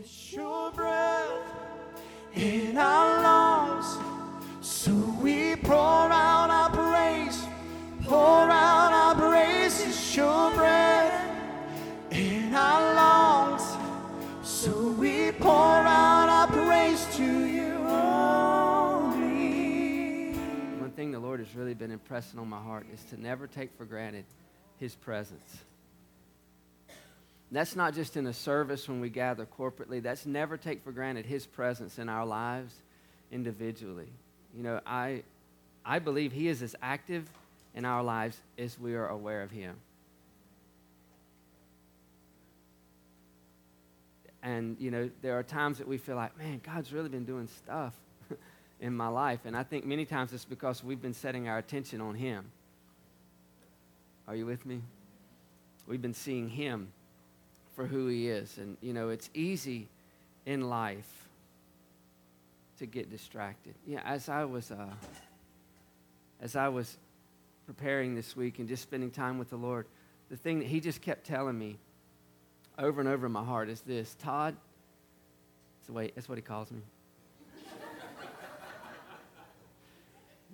It's your breath in our lungs. So we pour out our praise, pour out our praise. It's your breath in our lungs. So we pour out our praise to you only. One thing the Lord has really been impressing on my heart is to never take for granted His presence. That's not just in a service when we gather corporately. That's never take for granted His presence in our lives individually. You know, I, I believe He is as active in our lives as we are aware of Him. And, you know, there are times that we feel like, man, God's really been doing stuff in my life. And I think many times it's because we've been setting our attention on Him. Are you with me? We've been seeing Him for who He is. And, you know, it's easy in life to get distracted. Yeah, as I was, uh, as I was preparing this week and just spending time with the Lord, the thing that He just kept telling me over and over in my heart is this Todd, that's, the way, that's what He calls me.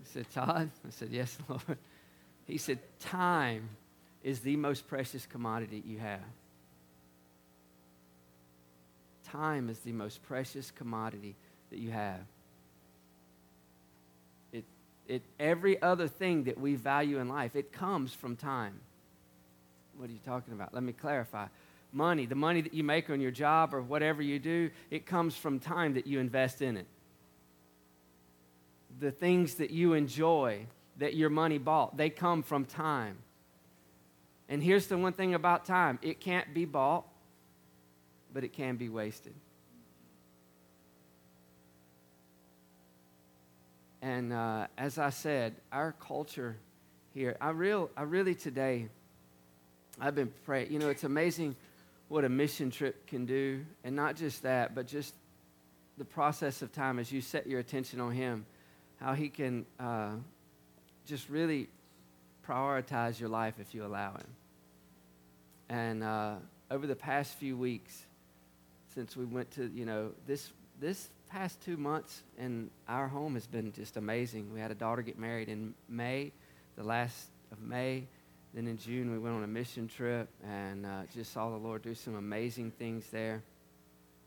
He said, Todd? I said, Yes, Lord. He said, Time is the most precious commodity you have. Time is the most precious commodity that you have. It, it, every other thing that we value in life, it comes from time. What are you talking about? Let me clarify. Money, the money that you make on your job or whatever you do, it comes from time that you invest in it. The things that you enjoy, that your money bought, they come from time. And here's the one thing about time it can't be bought, but it can be wasted. And uh, as I said, our culture here, I, real, I really today, I've been praying. You know, it's amazing what a mission trip can do. And not just that, but just the process of time as you set your attention on Him, how He can uh, just really prioritize your life if you allow Him. And uh, over the past few weeks, since we went to, you know, this, this past two months in our home has been just amazing. We had a daughter get married in May, the last of May. Then in June, we went on a mission trip and uh, just saw the Lord do some amazing things there.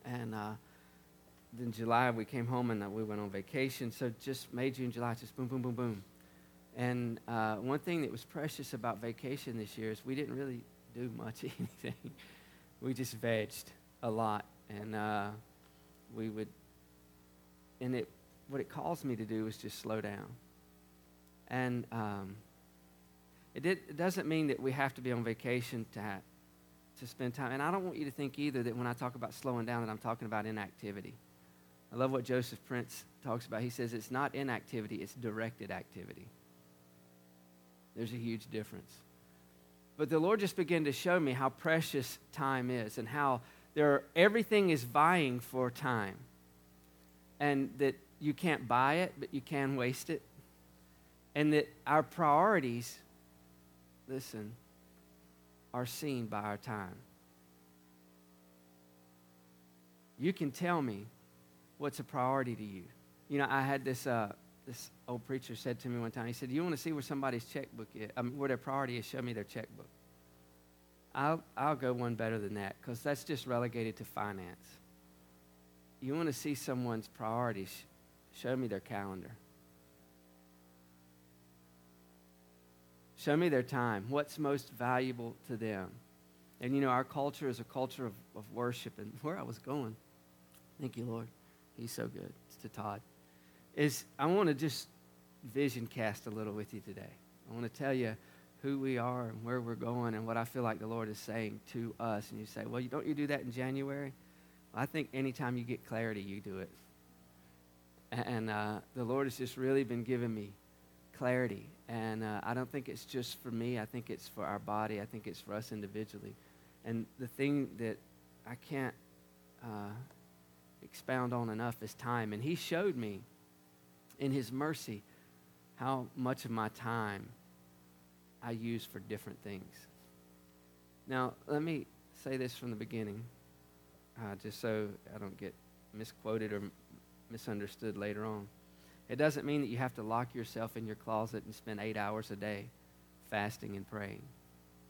And uh, then July, we came home and uh, we went on vacation. So just May, June, July, just boom, boom, boom, boom. And uh, one thing that was precious about vacation this year is we didn't really do much anything. we just vegged a lot. And uh, we would, and it, what it caused me to do was just slow down. And um, it, did, it doesn't mean that we have to be on vacation to, to spend time. And I don't want you to think either that when I talk about slowing down that I'm talking about inactivity. I love what Joseph Prince talks about. He says it's not inactivity, it's directed activity. There's a huge difference. But the Lord just began to show me how precious time is and how there are, everything is vying for time. And that you can't buy it, but you can waste it. And that our priorities, listen, are seen by our time. You can tell me what's a priority to you. You know, I had this, uh, this old preacher said to me one time, he said, You want to see where somebody's checkbook is, I mean, where their priority is, show me their checkbook. I'll, I'll go one better than that because that's just relegated to finance. You want to see someone's priorities, show me their calendar. Show me their time. What's most valuable to them? And you know, our culture is a culture of, of worship. And where I was going, thank you, Lord. He's so good. It's to Todd. Is I want to just vision cast a little with you today. I want to tell you who we are and where we're going and what I feel like the Lord is saying to us. And you say, well, don't you do that in January? Well, I think anytime you get clarity, you do it. And uh, the Lord has just really been giving me clarity. And uh, I don't think it's just for me. I think it's for our body. I think it's for us individually. And the thing that I can't uh, expound on enough is time. And He showed me in His mercy how much of my time I use for different things. Now, let me say this from the beginning. uh, just so I don't get misquoted or misunderstood later on. It doesn't mean that you have to lock yourself in your closet and spend eight hours a day fasting and praying.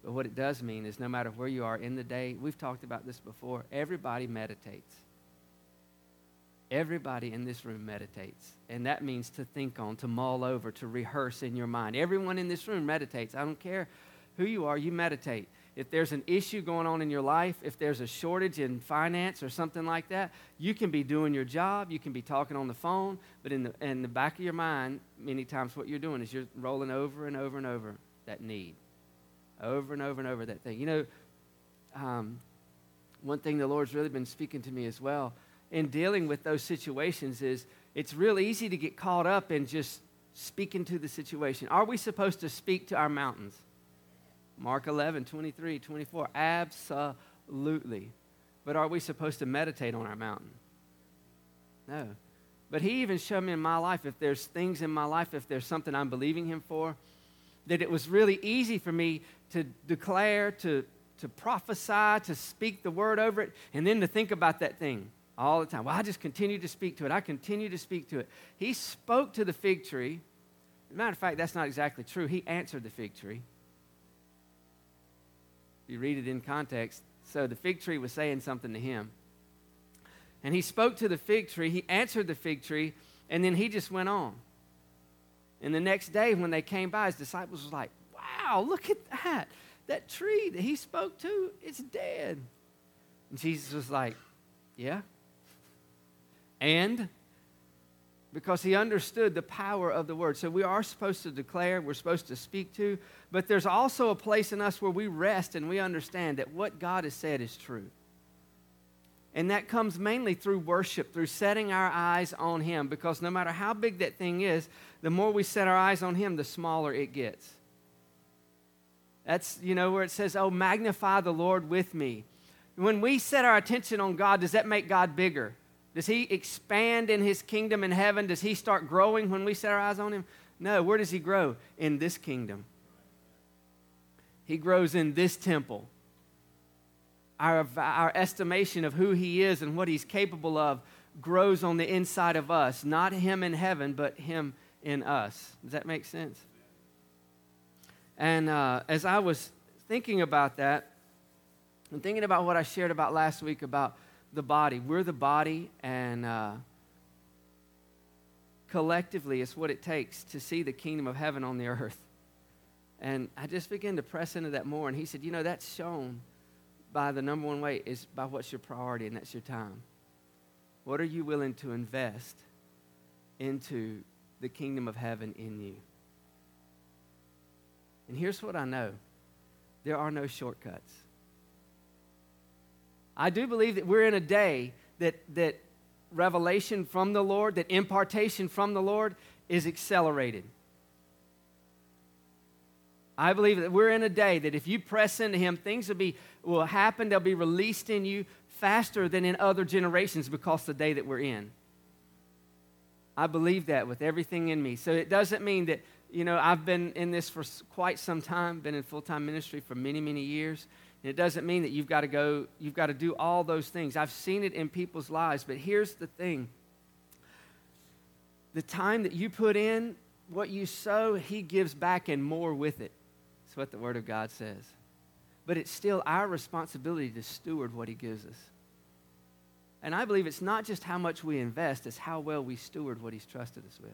But what it does mean is no matter where you are in the day, we've talked about this before, everybody meditates. Everybody in this room meditates. And that means to think on, to mull over, to rehearse in your mind. Everyone in this room meditates. I don't care who you are, you meditate. If there's an issue going on in your life, if there's a shortage in finance or something like that, you can be doing your job, you can be talking on the phone, but in the, in the back of your mind, many times what you're doing is you're rolling over and over and over that need. Over and over and over that thing. You know, um, one thing the Lord's really been speaking to me as well in dealing with those situations is it's real easy to get caught up in just speaking to the situation. Are we supposed to speak to our mountains? Mark 11, 23, 24. Absolutely. But are we supposed to meditate on our mountain? No. But he even showed me in my life, if there's things in my life, if there's something I'm believing him for, that it was really easy for me to declare, to, to prophesy, to speak the word over it, and then to think about that thing all the time. Well, I just continue to speak to it. I continue to speak to it. He spoke to the fig tree. Matter of fact, that's not exactly true. He answered the fig tree. You read it in context, so the fig tree was saying something to him. And he spoke to the fig tree, he answered the fig tree, and then he just went on. And the next day, when they came by, his disciples was like, Wow, look at that. That tree that he spoke to, it's dead. And Jesus was like, Yeah, and because he understood the power of the word. So we are supposed to declare, we're supposed to speak to, but there's also a place in us where we rest and we understand that what God has said is true. And that comes mainly through worship, through setting our eyes on Him, because no matter how big that thing is, the more we set our eyes on Him, the smaller it gets. That's, you know, where it says, Oh, magnify the Lord with me. When we set our attention on God, does that make God bigger? Does he expand in his kingdom in heaven? Does he start growing when we set our eyes on him? No. Where does he grow? In this kingdom. He grows in this temple. Our, our estimation of who he is and what he's capable of grows on the inside of us. Not him in heaven, but him in us. Does that make sense? And uh, as I was thinking about that, and thinking about what I shared about last week about the body. We're the body, and uh, collectively, it's what it takes to see the kingdom of heaven on the earth. And I just began to press into that more. And he said, You know, that's shown by the number one way is by what's your priority, and that's your time. What are you willing to invest into the kingdom of heaven in you? And here's what I know there are no shortcuts. I do believe that we're in a day that, that revelation from the Lord, that impartation from the Lord is accelerated. I believe that we're in a day that if you press into Him, things will, be, will happen, they'll be released in you faster than in other generations because the day that we're in. I believe that with everything in me. So it doesn't mean that, you know, I've been in this for quite some time, been in full time ministry for many, many years. It doesn't mean that you've got to go, you've got to do all those things. I've seen it in people's lives, but here's the thing the time that you put in, what you sow, He gives back and more with it. That's what the Word of God says. But it's still our responsibility to steward what He gives us. And I believe it's not just how much we invest, it's how well we steward what He's trusted us with.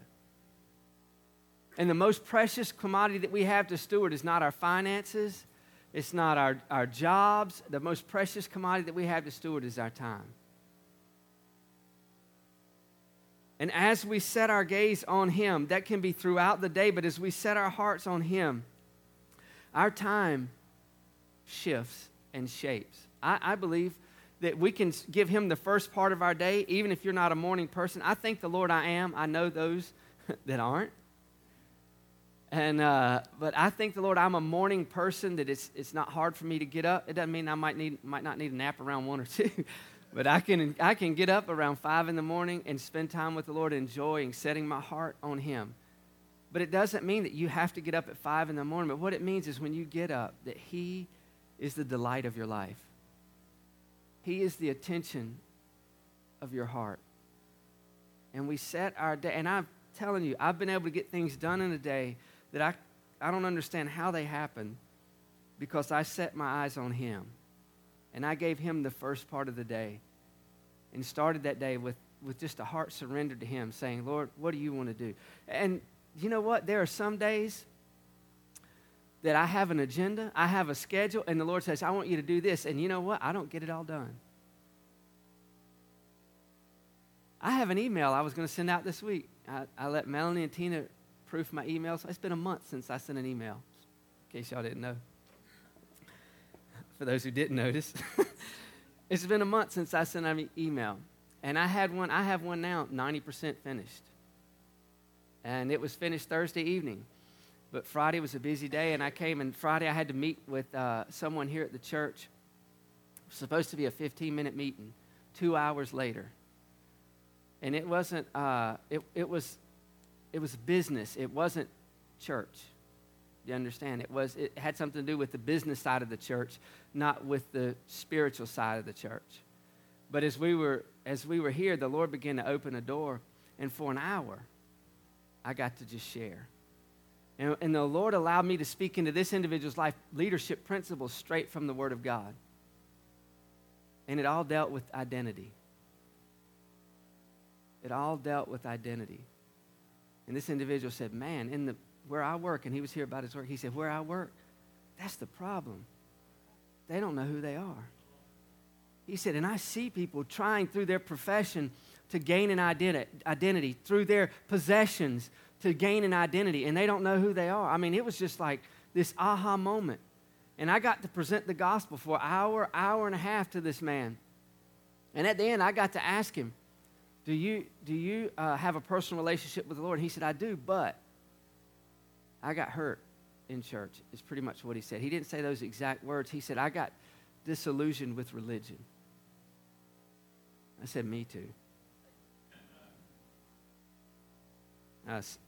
And the most precious commodity that we have to steward is not our finances, it's not our, our jobs. The most precious commodity that we have to steward is our time. And as we set our gaze on Him, that can be throughout the day, but as we set our hearts on Him, our time shifts and shapes. I, I, believe that we can give Him the first part of our day, even if you're not a morning person. I thank the Lord I am. I know those that aren't. And, uh, but I thank the Lord I'm a morning person, that it's, it's not hard for me to get up. It doesn't mean I might, need, might not need a nap around one or two, but I can, I can get up around five in the morning and spend time with the Lord, enjoying setting my heart on Him. But it doesn't mean that you have to get up at five in the morning. But what it means is when you get up, that He is the delight of your life. He is the attention of your heart. And we set our day, and I'm telling you, I've been able to get things done in a day that I, I don't understand how they happen because I set my eyes on Him. And I gave Him the first part of the day and started that day with, with just a heart surrendered to Him, saying, Lord, what do you want to do? And you know what? There are some days that I have an agenda, I have a schedule, and the Lord says, I want you to do this. And you know what? I don't get it all done. I have an email I was going to send out this week. I, I let Melanie and Tina proof my emails. It's been a month since I sent an email, in case y'all didn't know. For those who didn't notice, it's been a month since I sent an email. And I had one, I have one now, 90% finished. And it was finished Thursday evening. But Friday was a busy day, and I came, and Friday I had to meet with uh, someone here at the church. It was supposed to be a 15 minute meeting, two hours later. And it wasn't, uh, it, it, was, it was business, it wasn't church. You understand? It, was, it had something to do with the business side of the church, not with the spiritual side of the church. But as we were, as we were here, the Lord began to open a door, and for an hour, I got to just share. And, and the Lord allowed me to speak into this individual's life leadership principles straight from the Word of God. And it all dealt with identity. It all dealt with identity. And this individual said, Man, in the, where I work, and he was here about his work, he said, Where I work, that's the problem. They don't know who they are. He said, And I see people trying through their profession to gain an identi- identity, through their possessions to gain an identity, and they don't know who they are. I mean, it was just like this aha moment. And I got to present the gospel for an hour, hour and a half to this man. And at the end, I got to ask him, Do you, do you uh, have a personal relationship with the Lord? And he said, I do, but I got hurt in church, is pretty much what he said. He didn't say those exact words. He said, I got disillusioned with religion. I said, Me too.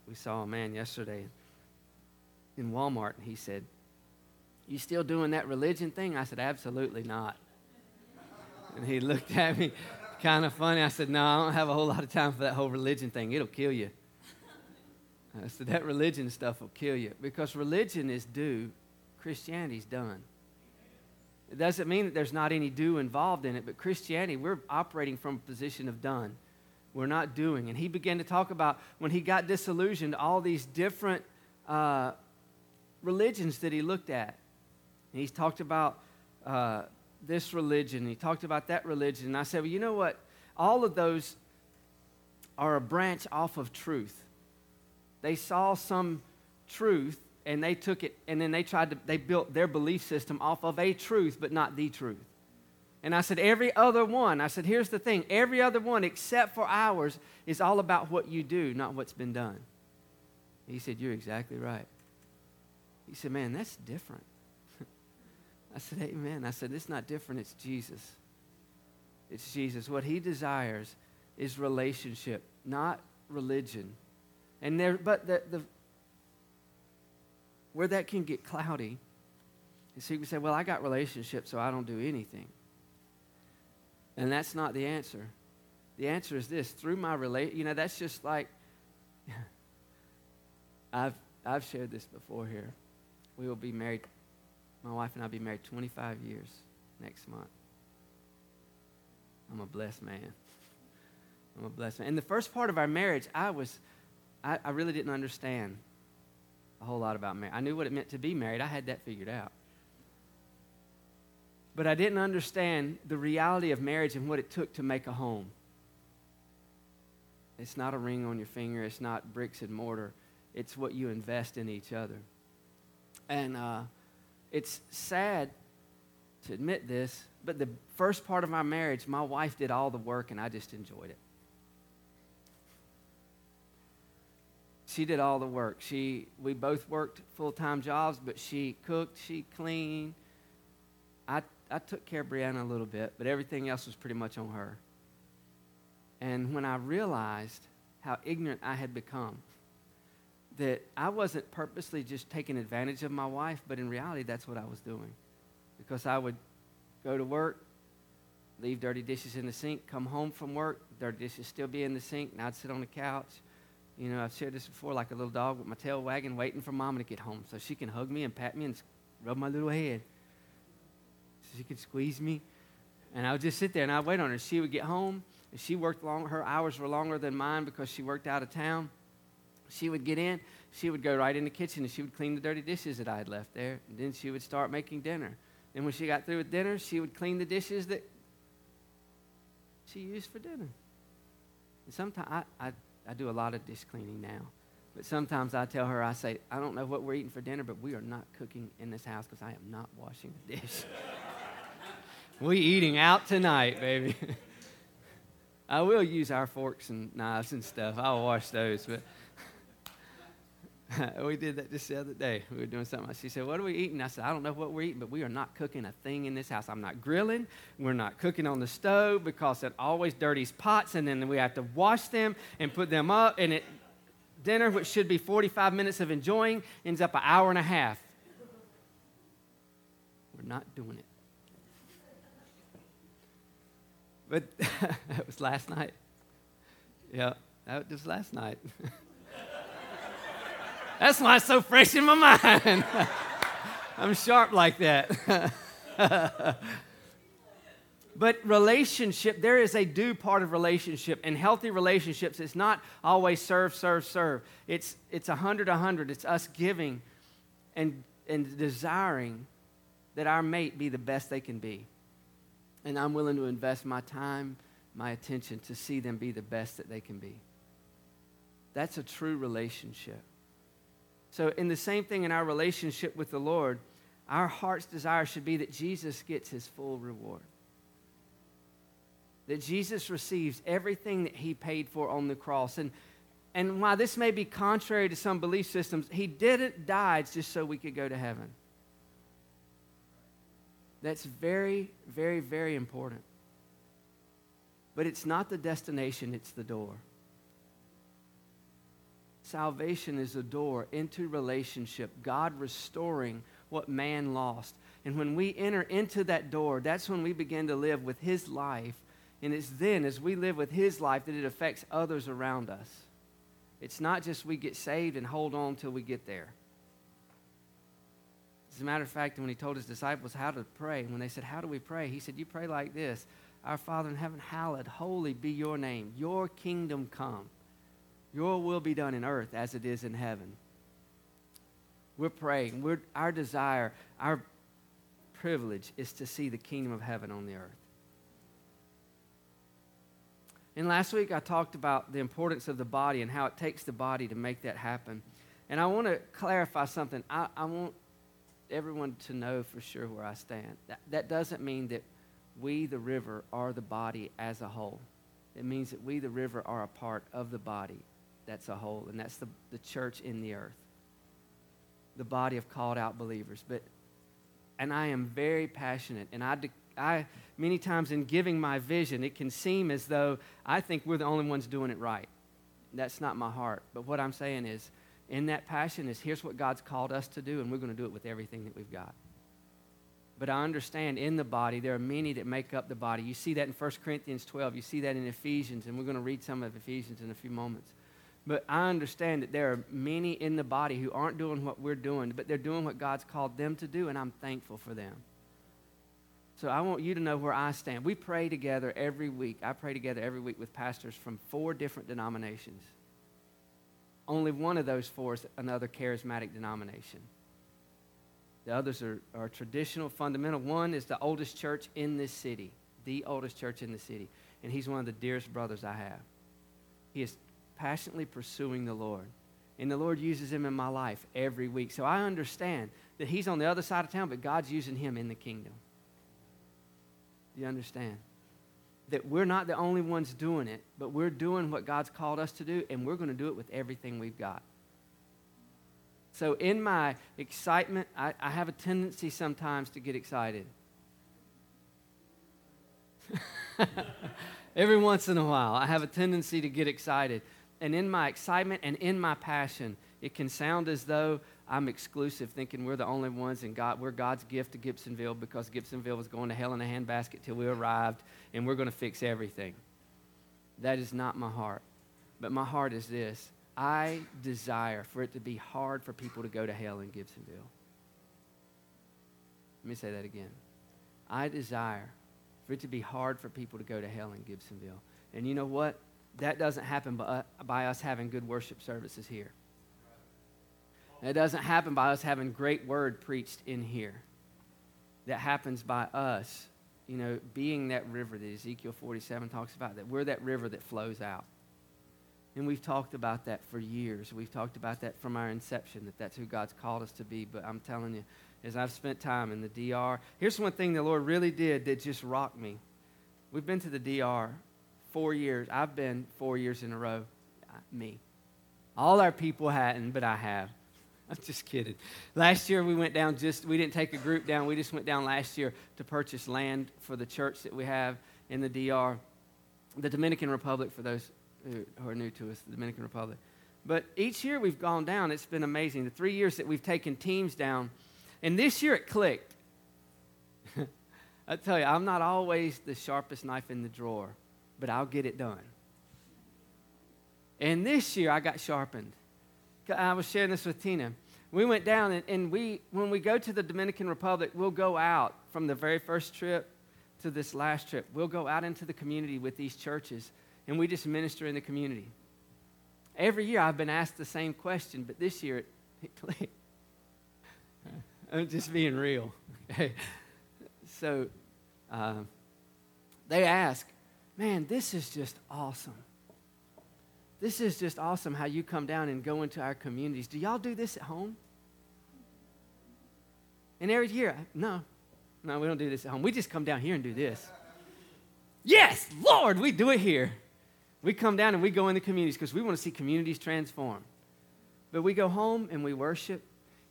We saw a man yesterday in Walmart, and he said, You still doing that religion thing? I said, Absolutely not. And he looked at me kind of funny. I said, No, I don't have a whole lot of time for that whole religion thing. It'll kill you. I said, That religion stuff will kill you because religion is do, Christianity's done. It doesn't mean that there's not any do involved in it, but Christianity, we're operating from a position of done we're not doing. And he began to talk about when he got disillusioned, all these different uh, religions that he looked at. And he's talked about uh, this religion, he talked about that religion. And I said, well, you know what? All of those are a branch off of truth. They saw some truth and they took it and then they tried to, they built their belief system off of a truth, but not the truth. And I said, every other one, I said, here's the thing every other one except for ours is all about what you do, not what's been done. He said, You're exactly right. He said, Man, that's different. I said, Amen. I said, It's not different, it's Jesus. It's Jesus. What he desires is relationship, not religion. And there, but the, the where that can get cloudy is he would say, Well, I got relationships, so I don't do anything. And that's not the answer. The answer is this through my relate, you know, that's just like I've I've shared this before here. We will be married, my wife and I will be married 25 years next month. I'm a blessed man. I'm a blessed man. In the first part of our marriage, I was, I, I really didn't understand a whole lot about marriage. I knew what it meant to be married. I had that figured out but I didn't understand the reality of marriage and what it took to make a home. It's not a ring on your finger, it's not bricks and mortar, it's what you invest in each other. And uh, it's sad to admit this, but the first part of my marriage, my wife did all the work and I just enjoyed it. She did all the work. She, we both worked full time jobs, but she cooked, she cleaned. I I took care of Brianna a little bit, but everything else was pretty much on her. And when I realized how ignorant I had become, that I wasn't purposely just taking advantage of my wife, but in reality, that's what I was doing. Because I would go to work, leave dirty dishes in the sink, come home from work, dirty dishes still be in the sink, and I'd sit on the couch. You know, I've shared this before, like a little dog with my tail wagging, waiting for mama to get home so she can hug me and pat me and rub my little head. So she could squeeze me. And I would just sit there and I'd wait on her. She would get home, and she worked long, her hours were longer than mine because she worked out of town. She would get in, she would go right in the kitchen and she would clean the dirty dishes that I had left there. And then she would start making dinner. And when she got through with dinner, she would clean the dishes that she used for dinner. And sometimes I, I, I do a lot of dish cleaning now. But sometimes I tell her, I say, I don't know what we're eating for dinner, but we are not cooking in this house because I am not washing the dish. we eating out tonight, baby. I will use our forks and knives and stuff. I'll wash those, but we did that just the other day. We were doing something. She said, What are we eating? I said, I don't know what we're eating, but we are not cooking a thing in this house. I'm not grilling. We're not cooking on the stove because it always dirties pots, and then we have to wash them and put them up. And it, dinner, which should be 45 minutes of enjoying, ends up an hour and a half. We're not doing it. But that was last night. Yeah, that was last night. That's why it's so fresh in my mind. I'm sharp like that. but relationship, there is a do part of relationship. And healthy relationships, it's not always serve, serve, serve. It's it's a hundred, a hundred. It's us giving and and desiring that our mate be the best they can be. And I'm willing to invest my time, my attention to see them be the best that they can be. That's a true relationship. So, in the same thing in our relationship with the Lord, our heart's desire should be that Jesus gets his full reward. That Jesus receives everything that he paid for on the cross. And, and while this may be contrary to some belief systems, he didn't die just so we could go to heaven. That's very, very, very important. But it's not the destination, it's the door. Salvation is a door into relationship, God restoring what man lost. And when we enter into that door, that's when we begin to live with His life. And it's then, as we live with His life, that it affects others around us. It's not just we get saved and hold on till we get there. As a matter of fact, when He told His disciples how to pray, when they said, How do we pray? He said, You pray like this Our Father in heaven, hallowed, holy be your name. Your kingdom come. Your will be done in earth as it is in heaven. We're praying. We're, our desire, our privilege is to see the kingdom of heaven on the earth. And last week I talked about the importance of the body and how it takes the body to make that happen. And I want to clarify something. I, I want everyone to know for sure where I stand. That, that doesn't mean that we, the river, are the body as a whole. It means that we, the river, are a part of the body that's a whole, and that's the, the church in the earth, the body of called out believers. But, and I am very passionate, and I, I, many times in giving my vision, it can seem as though I think we're the only ones doing it right. That's not my heart. But what I'm saying is, in that passion is here's what God's called us to do, and we're going to do it with everything that we've got. But I understand in the body, there are many that make up the body. You see that in 1 Corinthians 12. You see that in Ephesians, and we're going to read some of Ephesians in a few moments. But I understand that there are many in the body who aren't doing what we're doing, but they're doing what God's called them to do, and I'm thankful for them. So I want you to know where I stand. We pray together every week. I pray together every week with pastors from four different denominations. Only one of those four is another charismatic denomination. The others are, are traditional, fundamental. One is the oldest church in this city, the oldest church in the city. And he's one of the dearest brothers I have. He is passionately pursuing the Lord. And the Lord uses him in my life every week. So I understand that he's on the other side of town, but God's using him in the kingdom. Do you understand? That we're not the only ones doing it, but we're doing what God's called us to do, and we're going to do it with everything we've got. So, in my excitement, I, I have a tendency sometimes to get excited. Every once in a while, I have a tendency to get excited and in my excitement and in my passion, it can sound as though I'm exclusive, thinking we're the only ones and God, we're God's gift to Gibsonville because Gibsonville was going to hell in a handbasket till we arrived and we're going to fix everything. That is not my heart. But my heart is this I desire for it to be hard for people to go to hell in Gibsonville. Let me say that again. I desire for it to be hard for people to go to hell in Gibsonville. And you know what? That doesn't happen by, by us having good worship services here. It doesn't happen by us having great word preached in here. That happens by us, you know, being that river that Ezekiel 47 talks about, that we're that river that flows out. And we've talked about that for years. We've talked about that from our inception, that that's who God's called us to be. But I'm telling you, as I've spent time in the DR, here's one thing the Lord really did that just rocked me. We've been to the DR four years. I've been four years in a row. Uh, me. All our people hadn't, but I have. I'm just kidding. Last year we went down just, we didn't take a group down. We just went down last year to purchase land for the church that we have in the DR, the Dominican Republic, for those who are new to us, the Dominican Republic. But each year we've gone down, it's been amazing. The three years that we've taken teams down, and this year it clicked. I tell you, I'm not always the sharpest knife in the drawer, but I'll get it done. And this year I got sharpened. I was sharing this with Tina. We went down, and, and we, when we go to the Dominican Republic, we'll go out from the very first trip to this last trip. We'll go out into the community with these churches, and we just minister in the community. Every year I've been asked the same question, but this year it, it clicked. I'm just being real. Okay. so uh, they ask, man, this is just awesome. This is just awesome how you come down and go into our communities. Do y'all do this at home? And every year, no, no, we don't do this at home. We just come down here and do this. Yes, Lord, we do it here. We come down and we go in the communities because we want to see communities transform. But we go home and we worship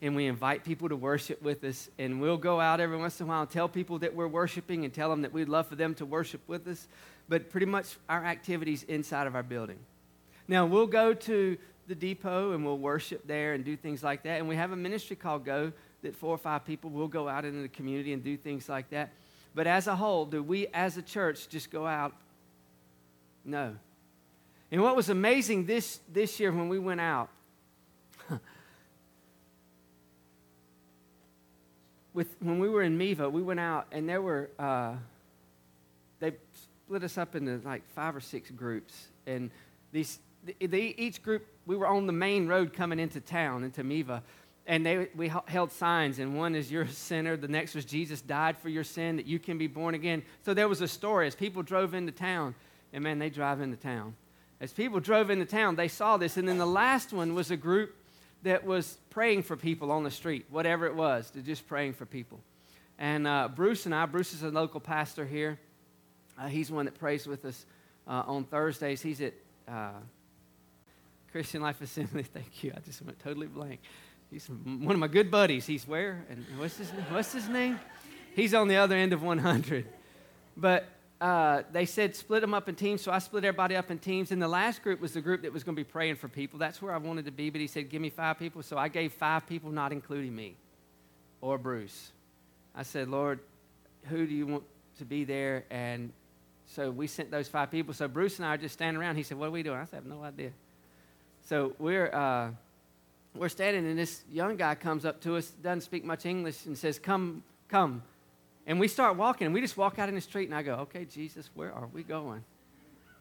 and we invite people to worship with us. And we'll go out every once in a while and tell people that we're worshiping and tell them that we'd love for them to worship with us. But pretty much our activities inside of our building. Now, we'll go to the depot and we'll worship there and do things like that. And we have a ministry called Go that four or five people will go out into the community and do things like that. But as a whole, do we as a church just go out? No. And what was amazing this, this year when we went out, with, when we were in Meva, we went out and there were, uh, they split us up into like five or six groups. And these each group, we were on the main road coming into town, into Meva, and they, we held signs, and one is your sinner, the next was Jesus died for your sin, that you can be born again. So there was a story as people drove into town, and man, they drive into town. As people drove into town, they saw this, and then the last one was a group that was praying for people on the street, whatever it was, they're just praying for people. And uh, Bruce and I, Bruce is a local pastor here. Uh, he's one that prays with us uh, on Thursdays. He's at uh, Christian Life Assembly. Thank you. I just went totally blank. He's one of my good buddies. He's where? And what's his, what's his name? He's on the other end of 100. But uh, they said split them up in teams, so I split everybody up in teams. And the last group was the group that was going to be praying for people. That's where I wanted to be, but he said, Give me five people. So I gave five people, not including me or Bruce. I said, Lord, who do you want to be there? And so we sent those five people. So Bruce and I are just standing around. He said, What are we doing? I said, I have no idea. So we're, uh, we're standing, and this young guy comes up to us, doesn't speak much English, and says, Come, come. And we start walking, and we just walk out in the street, and I go, Okay, Jesus, where are we going?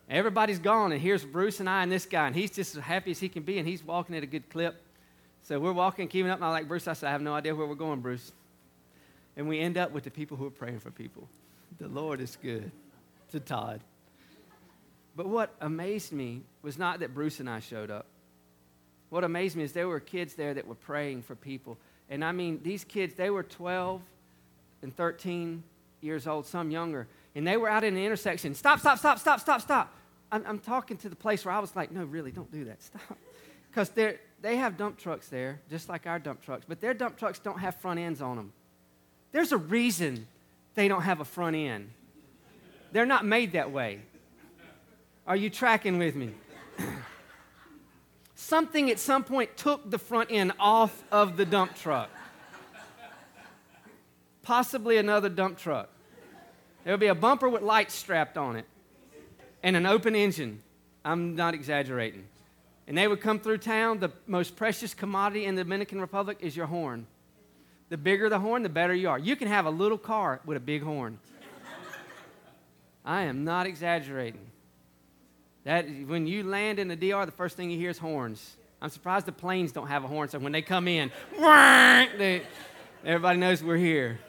Everybody's gone, and here's Bruce and I and this guy, and he's just as happy as he can be, and he's walking at a good clip. So we're walking, keeping up, and I'm like, Bruce, I said, I have no idea where we're going, Bruce. And we end up with the people who are praying for people. The Lord is good to Todd. But what amazed me was not that Bruce and I showed up. What amazed me is there were kids there that were praying for people. And I mean, these kids, they were 12 and 13 years old, some younger. And they were out in the intersection. Stop, stop, stop, stop, stop, stop. I'm, I'm talking to the place where I was like, no, really, don't do that. Stop. Because they have dump trucks there, just like our dump trucks. But their dump trucks don't have front ends on them. There's a reason they don't have a front end. They're not made that way. Are you tracking with me? Something at some point took the front end off of the dump truck. Possibly another dump truck. There'll be a bumper with lights strapped on it and an open engine. I'm not exaggerating. And they would come through town. The most precious commodity in the Dominican Republic is your horn. The bigger the horn, the better you are. You can have a little car with a big horn. I am not exaggerating. That when you land in the DR, the first thing you hear is horns. I'm surprised the planes don't have a horn, so when they come in, they, everybody knows we're here.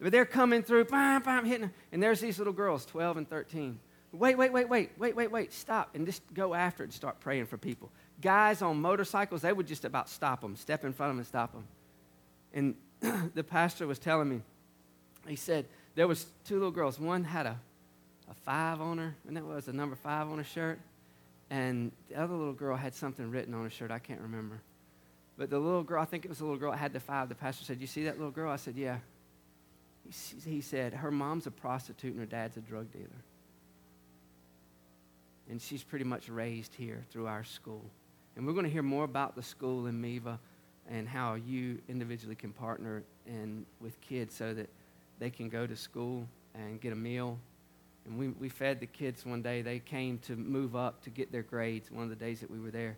But they're coming through, bam, bam, hitting, and there's these little girls, 12 and 13. Wait, wait, wait, wait, wait, wait, wait, stop, and just go after it and start praying for people. Guys on motorcycles, they would just about stop them, step in front of them and stop them. And the pastor was telling me, he said, there was two little girls. One had a, a five on her, and that was a number five on her shirt. And the other little girl had something written on her shirt. I can't remember. But the little girl, I think it was the little girl that had the five. The pastor said, You see that little girl? I said, Yeah. He, said, Her mom's a prostitute and her dad's a drug dealer. And she's pretty much raised here through our school. And we're going to hear more about the school in Miva and how you individually can partner in, with kids so that they can go to school and get a meal. And we, we fed the kids one day. They came to move up to get their grades one of the days that we were there.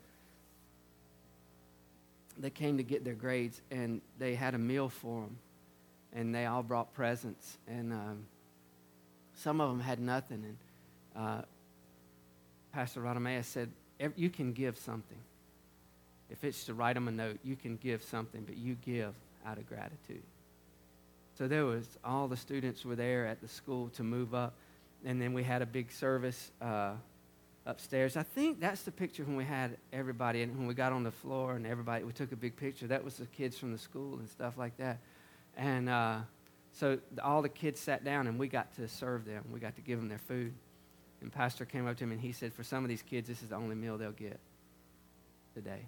They came to get their grades, and they had a meal for them. And they all brought presents. And um, some of them had nothing. And uh, Pastor Rodamea said, You can give something. If it's to write them a note, you can give something, but you give out of gratitude. So there was all the students were there at the school to move up, and then we had a big service uh, upstairs. I think that's the picture when we had everybody, and when we got on the floor and everybody, we took a big picture. That was the kids from the school and stuff like that, and uh, so all the kids sat down, and we got to serve them. We got to give them their food. And Pastor came up to him and he said, "For some of these kids, this is the only meal they'll get today."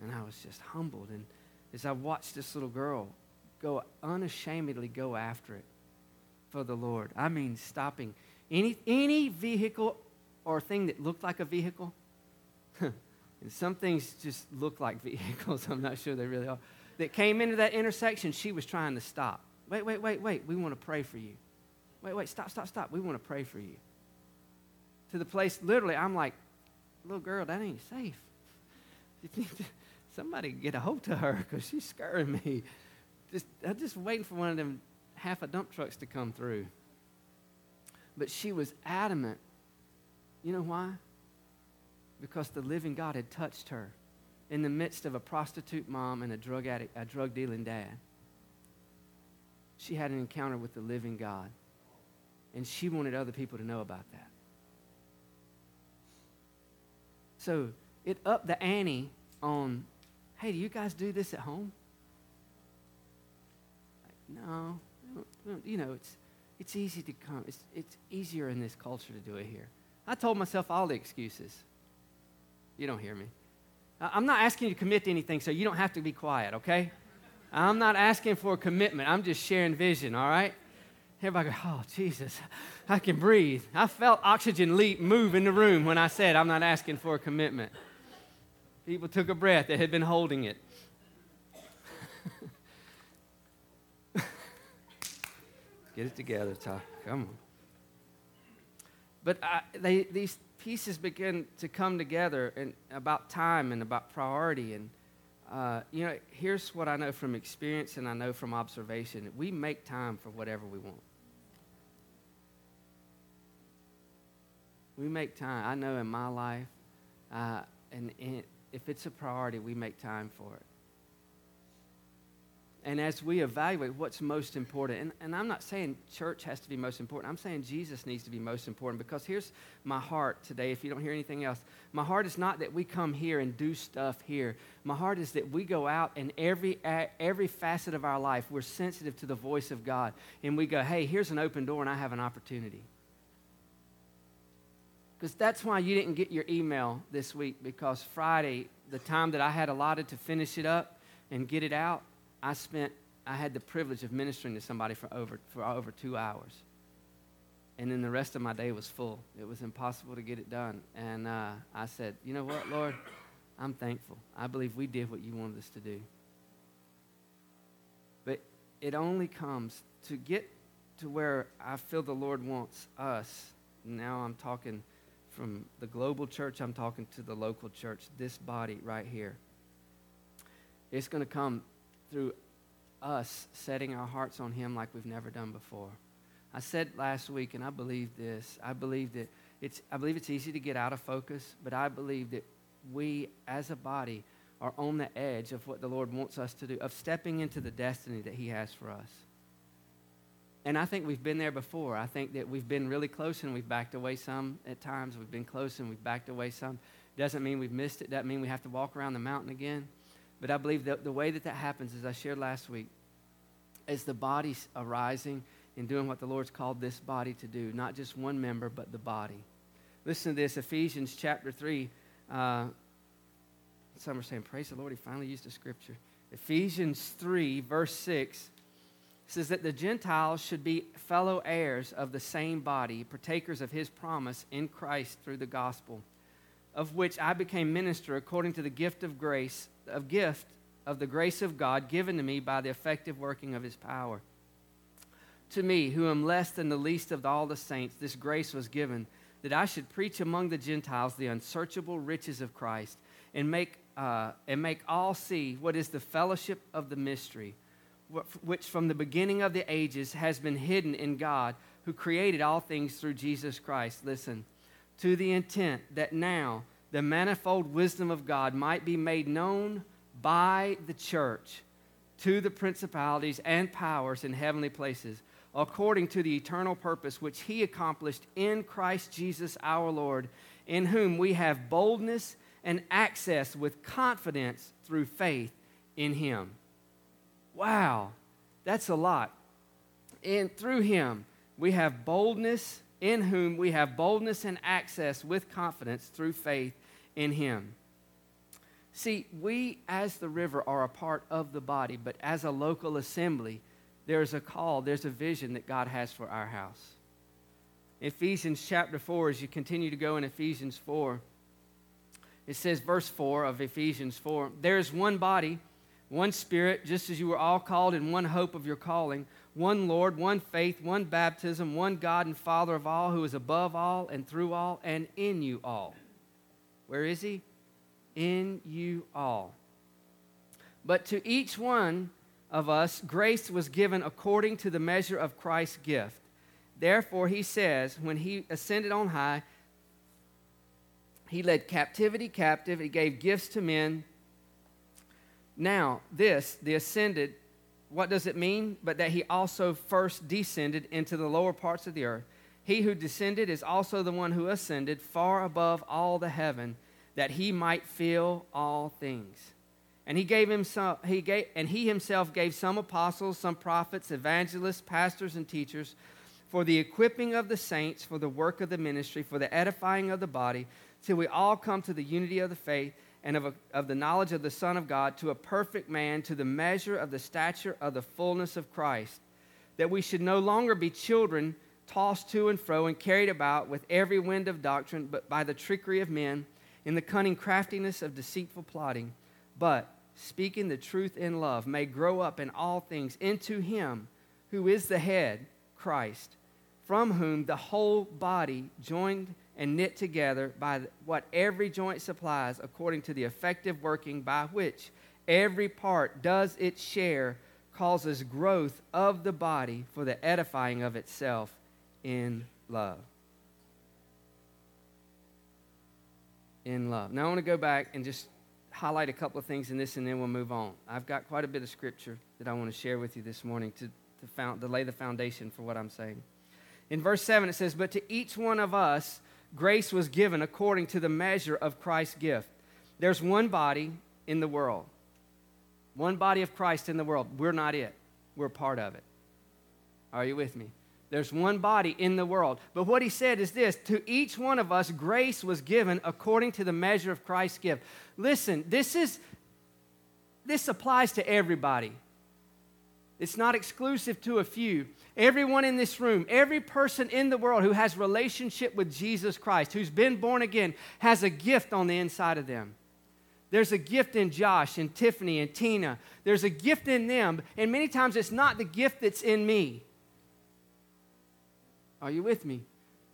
And I was just humbled. And as I watched this little girl go unashamedly go after it for the Lord. I mean, stopping any, any vehicle or thing that looked like a vehicle. and some things just look like vehicles. I'm not sure they really are. That came into that intersection, she was trying to stop. Wait, wait, wait, wait. We want to pray for you. Wait, wait, stop, stop, stop. We want to pray for you. To the place, literally, I'm like, little girl, that ain't safe. Somebody get a hold of her because she's scaring me just, I'm just waiting for one of them half a dump trucks to come through. But she was adamant. You know why? Because the living God had touched her in the midst of a prostitute mom and a drug addict, a drug dealing dad. She had an encounter with the living God. And she wanted other people to know about that. So it upped the ante on, hey, do you guys do this at home? No, you know, it's, it's easy to come. It's, it's easier in this culture to do it here. I told myself all the excuses. You don't hear me. I'm not asking you to commit to anything, so you don't have to be quiet, okay? I'm not asking for a commitment. I'm just sharing vision, all right? Everybody go, oh, Jesus, I can breathe. I felt oxygen leap move in the room when I said I'm not asking for a commitment. People took a breath that had been holding it. Get it together, Ty. Come on. But I, they, these pieces begin to come together and about time and about priority. And, uh, you know, here's what I know from experience and I know from observation we make time for whatever we want. We make time. I know in my life, uh, and, and if it's a priority, we make time for it and as we evaluate what's most important, and, and, I'm not saying church has to be most important, I'm saying Jesus needs to be most important because here's my heart today, if you don't hear anything else. My heart is not that we come here and do stuff here. My heart is that we go out and every, every facet of our life, we're sensitive to the voice of God. And we go, hey, here's an open door and I have an opportunity. Because that's why you didn't get your email this week because Friday, the time that I had allotted to finish it up and get it out, I spent, I had the privilege of ministering to somebody for over, for over two hours. And then the rest of my day was full. It was impossible to get it done. And uh, I said, You know what, Lord? I'm thankful. I believe we did what you wanted us to do. But it only comes to get to where I feel the Lord wants us. Now I'm talking from the global church, I'm talking to the local church, this body right here. It's going to come through us setting our hearts on Him like we've never done before. I said last week, and I believe this. I believe that it's. I believe it's easy to get out of focus, but I believe that we, as a body, are on the edge of what the Lord wants us to do, of stepping into the destiny that He has for us. And I think we've been there before. I think that we've been really close and we've backed away some at times. We've been close and we've backed away some. Doesn't mean we've missed it. Doesn't mean we have to walk around the mountain again. But I believe that the way that that happens, as I shared last week, is the body arising and doing what the Lord's called this body to do, not just one member, but the body. Listen to this Ephesians chapter 3. Uh, some are saying, Praise the Lord, he finally used a scripture. Ephesians 3, verse 6 says that the Gentiles should be fellow heirs of the same body, partakers of his promise in Christ through the gospel, of which I became minister according to the gift of grace, of gift of the grace of God given to me by the effective working of his power. To me, who am less than the least of all the saints, this grace was given that I should preach among the Gentiles the unsearchable riches of Christ and make, uh, and make all see what is the fellowship of the mystery, which from the beginning of the ages has been hidden in God who created all things through Jesus Christ. Listen, to the intent that now the manifold wisdom of God might be made known by the church to the principalities and powers in heavenly places, according to the eternal purpose which he accomplished in Christ Jesus our Lord, in whom we have boldness and access with confidence through faith in him. Wow, that's a lot. And through him, we have boldness, in whom we have boldness and access with confidence through faith in him. See, we as the river are a part of the body, but as a local assembly, there's a call, there's a vision that God has for our house. Ephesians chapter 4, as you continue to go in Ephesians 4, it says, verse 4 of Ephesians 4 There is one body, one spirit, just as you were all called in one hope of your calling, one Lord, one faith, one baptism, one God and Father of all, who is above all and through all and in you all. Where is He? In you all. But to each one of us, grace was given according to the measure of Christ's gift. Therefore, He says, when He ascended on high, he led captivity captive. He gave gifts to men. Now, this, the ascended, what does it mean? But that he also first descended into the lower parts of the earth. He who descended is also the one who ascended far above all the heaven, that he might fill all things. And he gave him some, he gave, and he himself gave some apostles, some prophets, evangelists, pastors, and teachers for the equipping of the saints, for the work of the ministry, for the edifying of the body till we all come to the unity of the faith and of, a, of the knowledge of the Son of God, to a perfect man, to the measure of the stature of the fullness of Christ, that we should no longer be children tossed to and fro and carried about with every wind of doctrine, but by the trickery of men, in the cunning craftiness of deceitful plotting, but speaking the truth in love, may grow up in all things into him who is the head, Christ, from whom the whole body joined and knit together by what every joint supplies according to the effective working by which every part does its share causes growth of the body for the edifying of itself in love. In love. Now I want to go back and just highlight a couple of things in this and then we'll move on. I've got quite a bit of scripture that I want to share with you this morning to, to, found, to lay the foundation for what I'm saying. In verse 7, it says, But to each one of us grace was given according to the measure of Christ's gift. There's one body in the world, one body of Christ in the world. We're not it, we're part of it. Are you with me? There's one body in the world. But what he said is this to each one of us, grace was given according to the measure of Christ's gift. Listen, this is this applies to everybody. It's not exclusive to a few. Everyone in this room, every person in the world who has relationship with Jesus Christ, who's been born again, has a gift on the inside of them. There's a gift in Josh and Tiffany and Tina. There's a gift in them, and many times it's not the gift that's in me. Are you with me?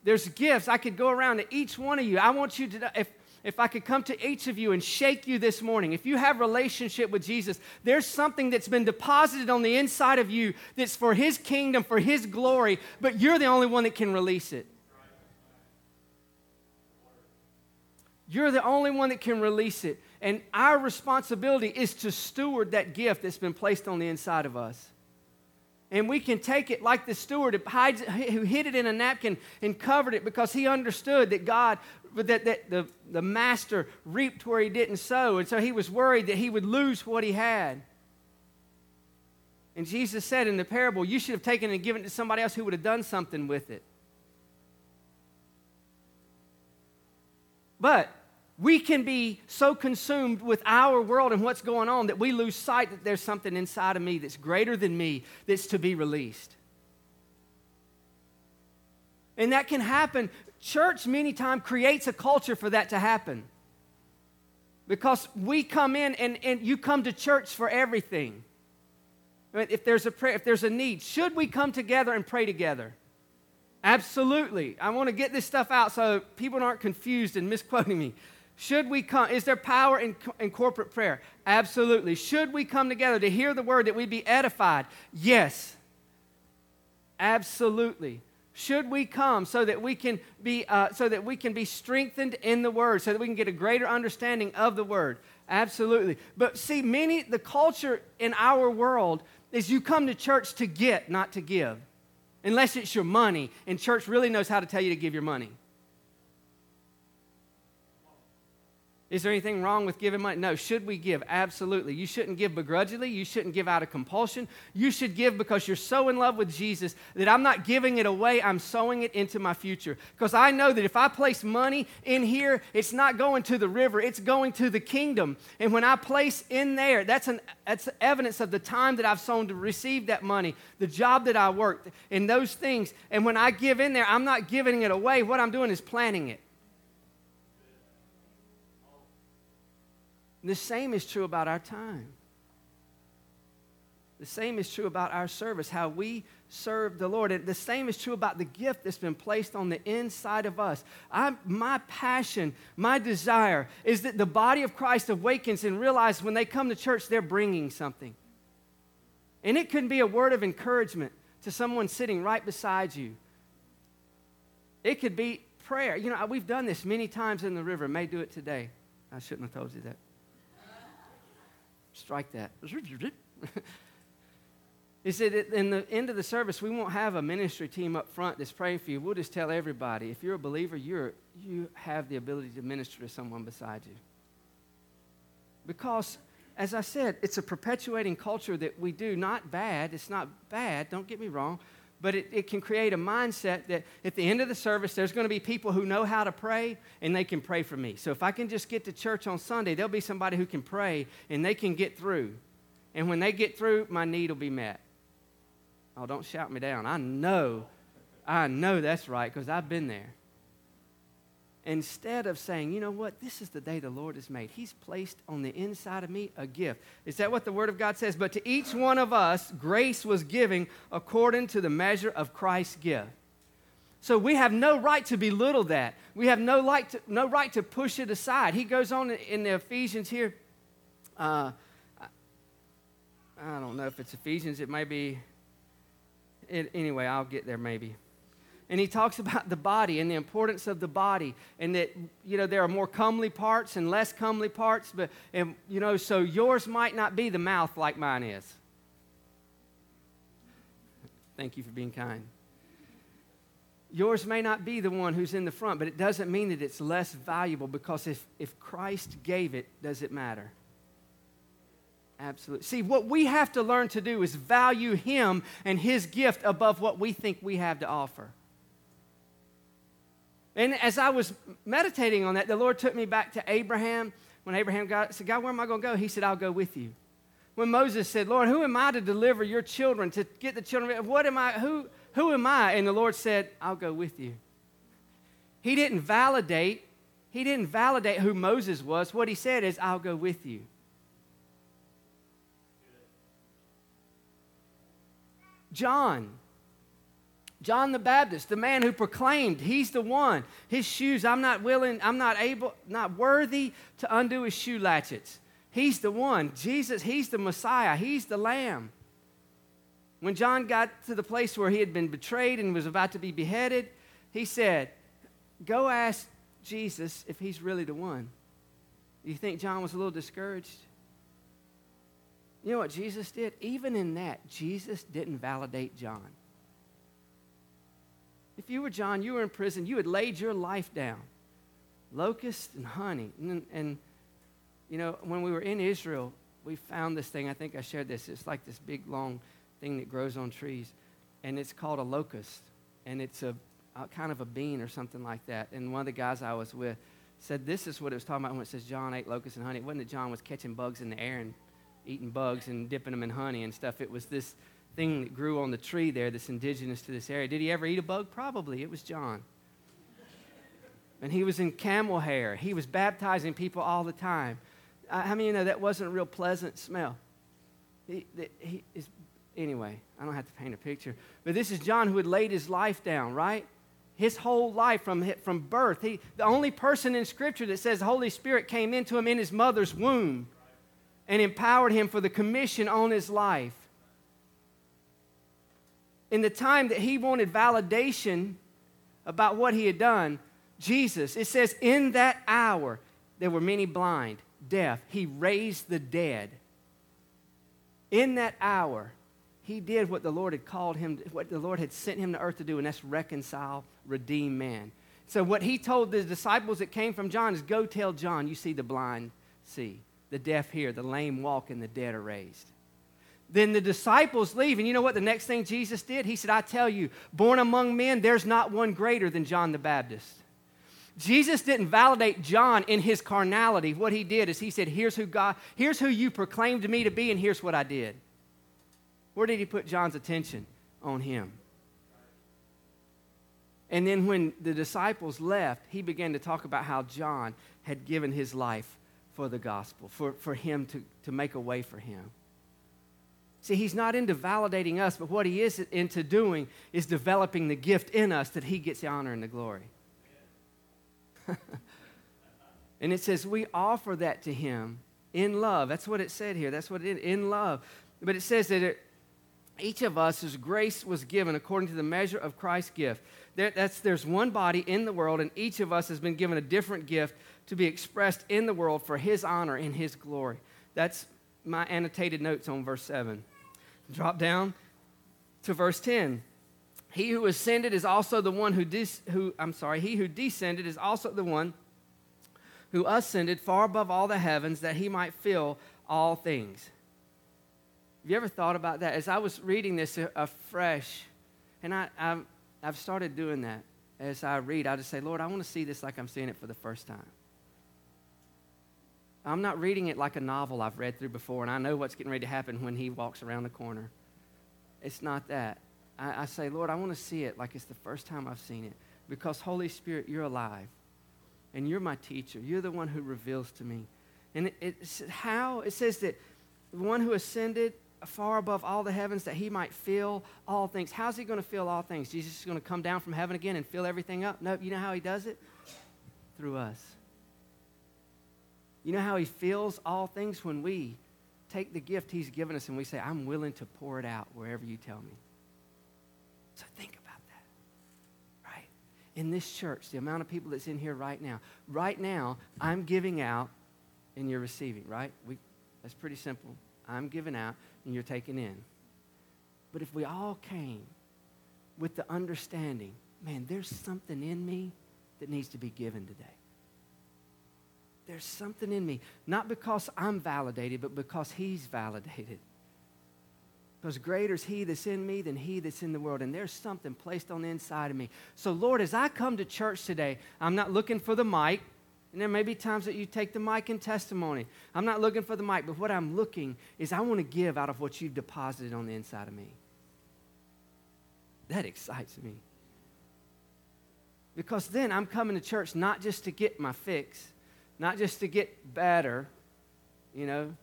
There's gifts. I could go around to each one of you. I want you to, if, if I could come to each of you and shake you this morning, if you have relationship with Jesus, there's something that's been deposited on the inside of you that's for his kingdom, for his glory, but you're the only one that can release it. You're the only one that can release it. And our responsibility is to steward that gift that's been placed on the inside of us. And we can take it like the steward who hid it in a napkin and covered it because he understood that God, that, that the, the master reaped where he didn't sow. And so he was worried that he would lose what he had. And Jesus said in the parable, You should have taken and given it to somebody else who would have done something with it. But we can be so consumed with our world and what's going on that we lose sight that there's something inside of me that's greater than me that's to be released. And that can happen. Church, many times, creates a culture for that to happen. Because we come in and, and you come to church for everything. If there's a prayer, if there's a need, should we come together and pray together? Absolutely. I want to get this stuff out so people aren't confused and misquoting me. Should we come? Is there power in, in corporate prayer? Absolutely. Should we come together to hear the word that we be edified? Yes. Absolutely. Should we come so that we can be uh, so that we can be strengthened in the word, so that we can get a greater understanding of the word? Absolutely. But see, many the culture in our world is you come to church to get, not to give. Unless it's your money, and church really knows how to tell you to give your money. Is there anything wrong with giving money? No. Should we give? Absolutely. You shouldn't give begrudgingly. You shouldn't give out of compulsion. You should give because you're so in love with Jesus that I'm not giving it away, I'm sowing it into my future. Because I know that if I place money in here, it's not going to the river, it's going to the kingdom. And when I place in there, that's, an, that's evidence of the time that I've sown to receive that money, the job that I worked, and those things. And when I give in there, I'm not giving it away. What I'm doing is planting it. The same is true about our time. The same is true about our service, how we serve the Lord. And the same is true about the gift that's been placed on the inside of us. I, my passion, my desire is that the body of Christ awakens and realizes when they come to church, they're bringing something. And it could be a word of encouragement to someone sitting right beside you. It could be prayer. You know, we've done this many times in the river. May do it today. I shouldn't have told you that. Strike that. Is that in the end of the service, we won't have a ministry team up front that's praying for you. We'll just tell everybody if you're a believer, you're, you have the ability to minister to someone beside you. Because, as I said, it's a perpetuating culture that we do. Not bad. It's not bad. Don't get me wrong but it, it can create a mindset that at the end of the service, there's going to be people who know how to pray and they can pray for me. So if I can just get to church on Sunday, there'll be somebody who can pray and they can get through. And when they get through, my need will be met. Oh, don't shout me down. I know, I know that's right because I've been there instead of saying, you know what, this is the day the Lord has made, He's placed on the inside of me a gift. Is that what the Word of God says? But to each one of us, grace was given according to the measure of Christ's gift. So we have no right to belittle that. We have no right to, no right to push it aside. He goes on in the Ephesians here. Uh, I don't know if it's Ephesians, it may be. It, anyway, I'll get there maybe and he talks about the body and the importance of the body and that you know there are more comely parts and less comely parts but and you know so yours might not be the mouth like mine is thank you for being kind yours may not be the one who's in the front but it doesn't mean that it's less valuable because if if christ gave it does it matter Absolutely. See, what we have to learn to do is value Him and His gift above what we think we have to offer. And as I was meditating on that, the Lord took me back to Abraham. When Abraham got, said, God, where am I going to go? He said, I'll go with you. When Moses said, Lord, who am I to deliver your children, to get the children? What am I? Who, who am I? And the Lord said, I'll go with you. He didn't validate, he didn't validate who Moses was. What he said is, I'll go with you. John, John the Baptist, the man who proclaimed, He's the one. His shoes, I'm not willing, I'm not able, not worthy to undo his shoe latchets. He's the one. Jesus, He's the Messiah. He's the Lamb. When John got to the place where he had been betrayed and was about to be beheaded, he said, Go ask Jesus if he's really the one. You think John was a little discouraged? You know what Jesus did? Even in that, Jesus didn't validate John. If you were John, you were in prison, you had laid your life down. Locust and honey. And, and, you know, when we were in Israel, we found this thing. I think I shared this. It's like this big, long thing that grows on trees. And it's called a locust. And it's a, a kind of a bean or something like that. And one of the guys I was with said this is what it was talking about when it says John ate locusts and honey. It wasn't that John was catching bugs in the air and eating bugs and dipping them in honey and stuff. It was this thing that grew on the tree there that's indigenous to this area. Did he ever eat a bug? Probably. It was John. And he was in camel hair. He was baptizing people all the time. Uh, how many you know that wasn't a real pleasant smell? He, he is, anyway, I don't have to paint a picture. But this is John who had laid his life down, right? His whole life from, from birth. He, the only person in Scripture that says the Holy Spirit came into him in his mother's womb and empowered him for the commission on his life. In the time that he wanted validation about what he had done, Jesus, it says, in that hour, there were many blind, deaf. He raised the dead. In that hour, he did what the Lord had called him, what the Lord had sent him to earth to do, and that's reconcile, redeem man. So, what he told the disciples that came from John is go tell John, you see the blind see the deaf hear, the lame walk, and the dead are raised. Then the disciples leave, and you know what the next thing Jesus did? He said, I tell you, born among men, there's not one greater than John the Baptist. Jesus didn't validate John in his carnality. What he did is he said, Here's who God, here's who you proclaimed me to be, and here's what I did. Where did he put John's attention? On him. And then when the disciples left, he began to talk about how John had given his life for the gospel, for, for him to, to make a way for him. See, he's not into validating us, but what he is into doing is developing the gift in us that he gets the honor and the glory. and it says we offer that to him in love. That's what it said here. That's what it is, in love. But it says that it, each of us, whose grace was given according to the measure of Christ's gift. There, there's one body in the world, and each of us has been given a different gift to be expressed in the world for his honor and his glory. That's my annotated notes on verse 7. Drop down to verse 10. He who ascended is also the one who, dis, who I'm sorry, he who descended is also the one who ascended far above all the heavens that he might fill all things. Have you ever thought about that? As I was reading this afresh, and I, I've, I've started doing that. As I read, I just say, Lord, I want to see this like I'm seeing it for the first time. I'm not reading it like a novel I've read through before and I know what's getting ready to happen when he walks around the corner. It's not that. I, I say, Lord, I want to see it like it's the first time I've seen it because, Holy Spirit, you're alive and you're my teacher. You're the one who reveals to me. And it, it's how? It says that the one who ascended far above all the heavens that he might fill all things. How's he going to fill all things? Jesus is going to come down from heaven again and fill everything up? No, you know how he does it? Through us. You know how He fills all things when we take the gift He's given us and we say, I'm willing to pour it out wherever you tell me. So think about that, right? In this church, the amount of people that's in here right now, right now, I'm giving out and you're receiving, right? We, that's pretty simple. I'm giving out and you're taking in. But if we all came with the understanding, man, there's something in me that needs to be given today there's something in me, not because I'm validated, but because He's validated. Because greater is He that's in me than He that's in the world. And there's something placed on the inside of me. So, Lord, as I come to church today, I'm not looking for the mic. And there may be times that you take the mic in testimony. I'm not looking for the mic, but what I'm looking is I want to give out of what you've deposited on the inside of me. That excites me. Because then I'm coming to church not just to get my fix, not just to get better, you know,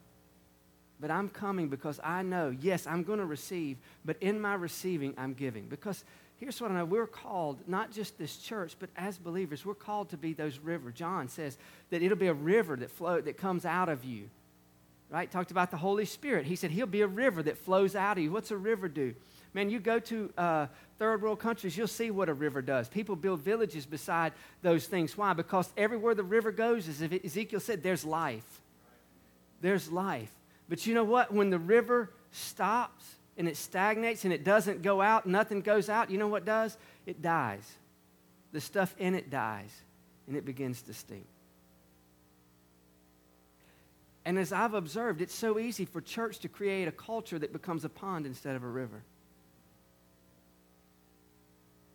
but I'm coming because I know, yes, I'm going to receive, but in my receiving, I'm giving. Because here's what I know we're called, not just this church, but as believers, we're called to be those rivers. John says that it'll be a river that flow, that comes out of you. Right? Talked about the Holy Spirit. He said he'll be a river that flows out of you. What's a river do? Man, you go to uh, third world countries, you'll see what a river does. People build villages beside those things. Why? Because everywhere the river goes, as Ezekiel said, there's life. There's life. But you know what? When the river stops and it stagnates and it doesn't go out, nothing goes out, you know what does? It dies. The stuff in it dies and it begins to stink. And as I've observed, it's so easy for church to create a culture that becomes a pond instead of a river.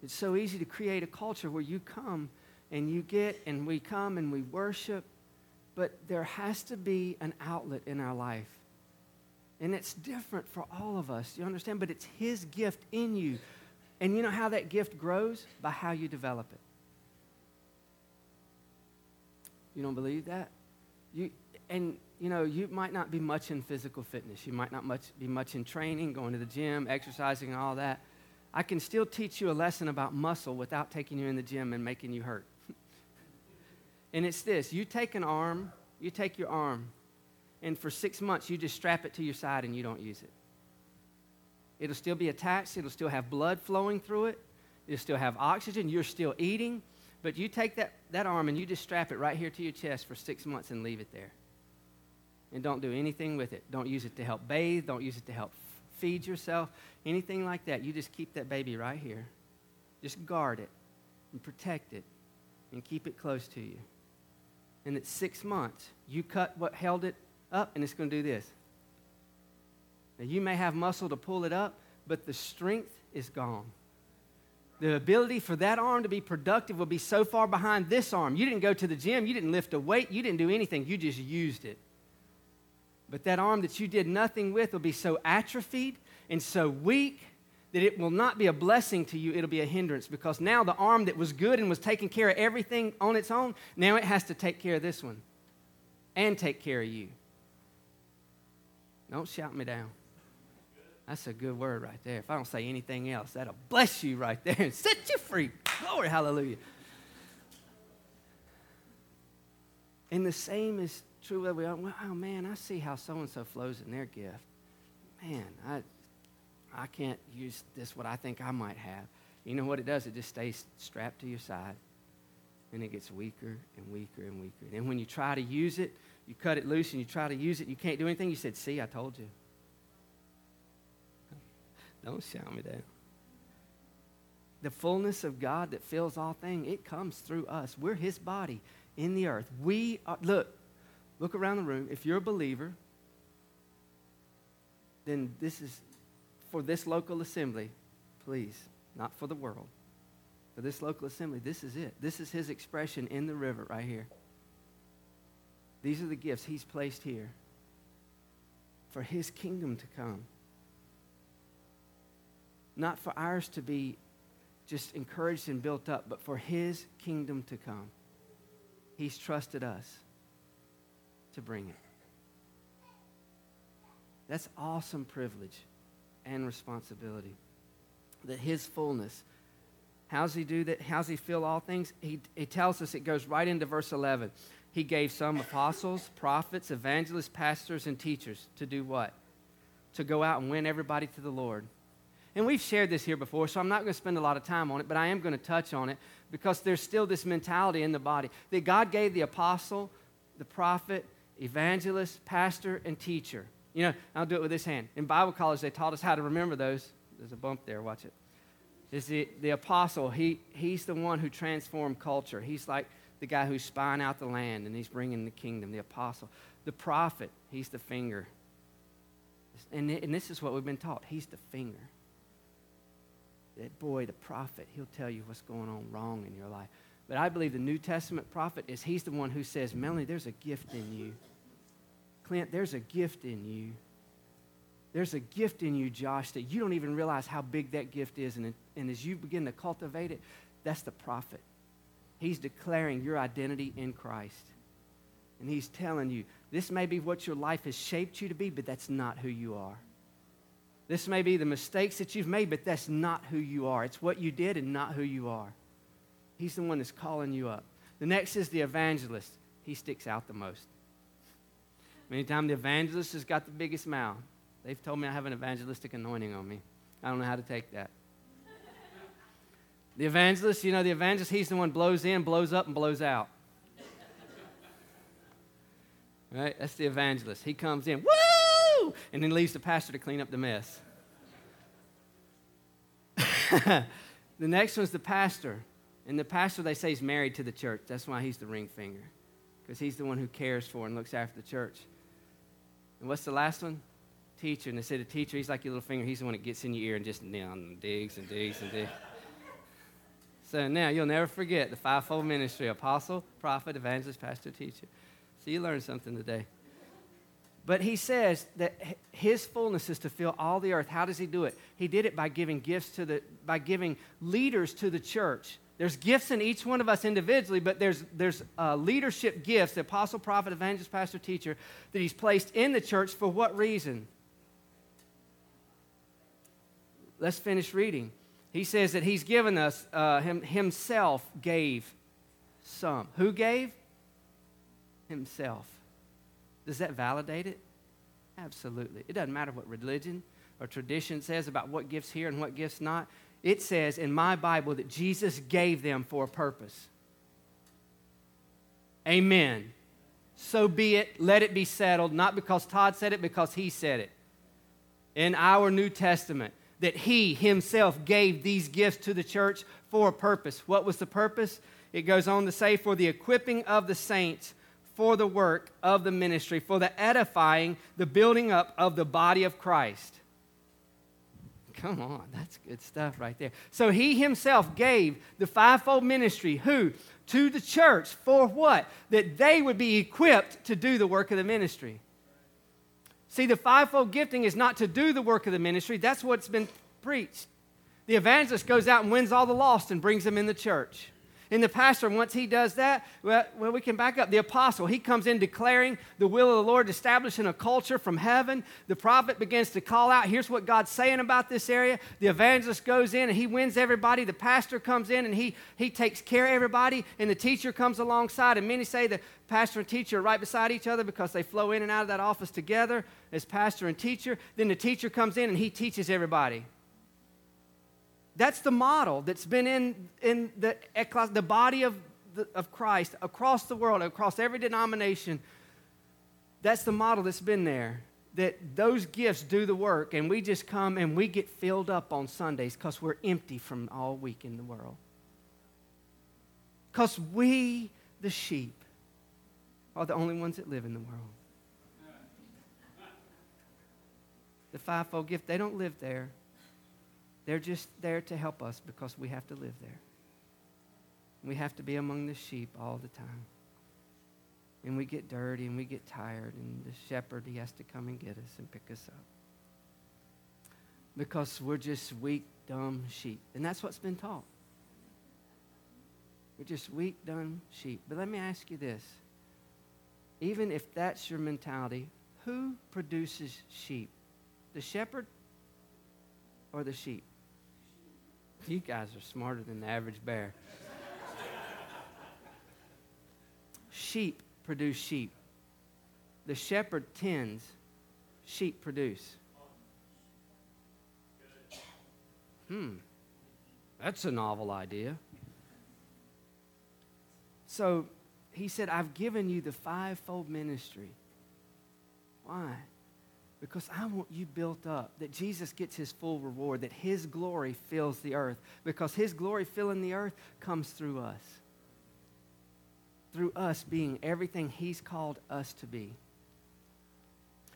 It's so easy to create a culture where you come and you get and we come and we worship, but there has to be an outlet in our life and it's different for all of us. You understand? But it's His gift in you. And you know how that gift grows? By how you develop it. You don't believe that? You, and you know, you might not be much in physical fitness. You might not much, be much in training, going to the gym, exercising, all that. I can still teach you a lesson about muscle without taking you in the gym and making you hurt. and it's this you take an arm, you take your arm, and for six months you just strap it to your side and you don't use it. It'll still be attached, it'll still have blood flowing through it, it'll still have oxygen, you're still eating, but you take that, that arm and you just strap it right here to your chest for six months and leave it there. And don't do anything with it. Don't use it to help bathe, don't use it to help feed yourself, anything like that. You just keep that baby right here. Just guard it and protect it and keep it close to you. And at six months, you cut what held it up and it's going to do this. Now, you may have muscle to pull it up, but the strength is gone. The ability for that arm to be productive will be so far behind this arm. You didn't go to the gym, you didn't lift a weight, you didn't do anything, you just used it. But that arm that you did nothing with will be so atrophied and so weak that it will not be a blessing to you, it'll be a hindrance because now the arm that was good and was taking care of everything on its own, now it has to take care of this one and take care of you. Don't shout me down. That's a good word right there. If I don't say anything else, that'll bless you right there and set you free. Glory, hallelujah. And the same is true that we oh man, I see how so and so flows in their gift. Man, I, I can't use this what I think I might have. You know what it does? It just stays strapped to your side, and it gets weaker and weaker and weaker. And then when you try to use it, you cut it loose and you try to use it, you can't do anything. You said, See, I told you. Don't shout me down. The fullness of God that fills all things, it comes through us. We're His body in the earth. We are, look, look around the room. If you're a believer, then this is for this local assembly, please, not for the world. For this local assembly, this is it. This is His expression in the river right here. These are the gifts He's placed here for His kingdom to come. Not for ours to be just encouraged and built up, but for His kingdom to come. He's trusted us to bring it. That's awesome privilege and responsibility. That His fullness. How's He do that? How's He fill all things? He, he tells us, it goes right into verse 11. He gave some apostles, prophets, evangelists, pastors, and teachers to do what? To go out and win everybody to the Lord. And we've shared this here before, so I'm not going to spend a lot of time on it, but I am going to touch on it because there's still this mentality in the body that God gave the apostle, the prophet, evangelist, pastor, and teacher. You know, I'll do it with this hand. In Bible college, they taught us how to remember those. There's a bump there, watch it. Is the, the apostle, he, he's the one who transformed culture. He's like the guy who's spying out the land and he's bringing the kingdom, the apostle. The prophet, he's the finger. And, and this is what we've been taught he's the finger. That boy, the prophet, he'll tell you what's going on wrong in your life. But I believe the New Testament prophet is he's the one who says, Melanie, there's a gift in you. Clint, there's a gift in you. There's a gift in you, Josh, that you don't even realize how big that gift is. And, and as you begin to cultivate it, that's the prophet. He's declaring your identity in Christ. And he's telling you, this may be what your life has shaped you to be, but that's not who you are. This may be the mistakes that you've made, but that's not who you are. It's what you did and not who you are. He's the one that's calling you up. The next is the evangelist. He sticks out the most. Many times the evangelist has got the biggest mouth. They've told me I have an evangelistic anointing on me. I don't know how to take that. The evangelist, you know, the evangelist, he's the one blows in, blows up, and blows out. Right? That's the evangelist. He comes in, woo! And then leaves the pastor to clean up the mess. the next one's the pastor. And the pastor, they say, is married to the church. That's why he's the ring finger, because he's the one who cares for and looks after the church. And what's the last one? Teacher. And they say the teacher, he's like your little finger. He's the one that gets in your ear and just digs and digs and digs. so now you'll never forget the fivefold ministry apostle, prophet, evangelist, pastor, teacher. So you learned something today. But he says that his fullness is to fill all the earth. How does he do it? He did it by giving gifts to the, by giving leaders to the church there's gifts in each one of us individually, but there's, there's uh, leadership gifts, the apostle, prophet, evangelist, pastor, teacher, that he's placed in the church for what reason? Let's finish reading. He says that he's given us, uh, him, himself gave some. Who gave? Himself. Does that validate it? Absolutely. It doesn't matter what religion or tradition says about what gifts here and what gifts not it says in my Bible that Jesus gave them for a purpose. Amen. So be it. Let it be settled, not because Todd said it, because he said it. In our New Testament, that he himself gave these gifts to the church for a purpose. What was the purpose? It goes on to say, for the equipping of the saints for the work of the ministry, for the edifying, the building up of the body of Christ. Come on, that's good stuff right there. So he himself gave the fivefold ministry, who? To the church for what? That they would be equipped to do the work of the ministry. See, the fivefold gifting is not to do the work of the ministry, that's what's been preached. The evangelist goes out and wins all the lost and brings them in the church. And the pastor, once he does that, well, well, we can back up. The apostle, he comes in declaring the will of the Lord, establishing a culture from heaven. The prophet begins to call out, here's what God's saying about this area. The evangelist goes in and he wins everybody. The pastor comes in and he, he takes care of everybody. And the teacher comes alongside. And many say the pastor and teacher are right beside each other because they flow in and out of that office together as pastor and teacher. Then the teacher comes in and he teaches everybody. That's the model that's been in, in the, the body of, the, of Christ across the world, across every denomination. That's the model that's been there. That those gifts do the work, and we just come and we get filled up on Sundays because we're empty from all week in the world. Because we, the sheep, are the only ones that live in the world. The fivefold gift, they don't live there. They're just there to help us because we have to live there. We have to be among the sheep all the time. And we get dirty and we get tired, and the shepherd, he has to come and get us and pick us up. Because we're just weak, dumb sheep. And that's what's been taught. We're just weak, dumb sheep. But let me ask you this even if that's your mentality, who produces sheep? The shepherd or the sheep? You guys are smarter than the average bear. sheep produce sheep. The shepherd tends, sheep produce. Hmm, that's a novel idea. So he said, I've given you the fivefold ministry. Why? Because I want you built up, that Jesus gets his full reward, that his glory fills the earth, because his glory filling the earth comes through us. Through us being everything he's called us to be.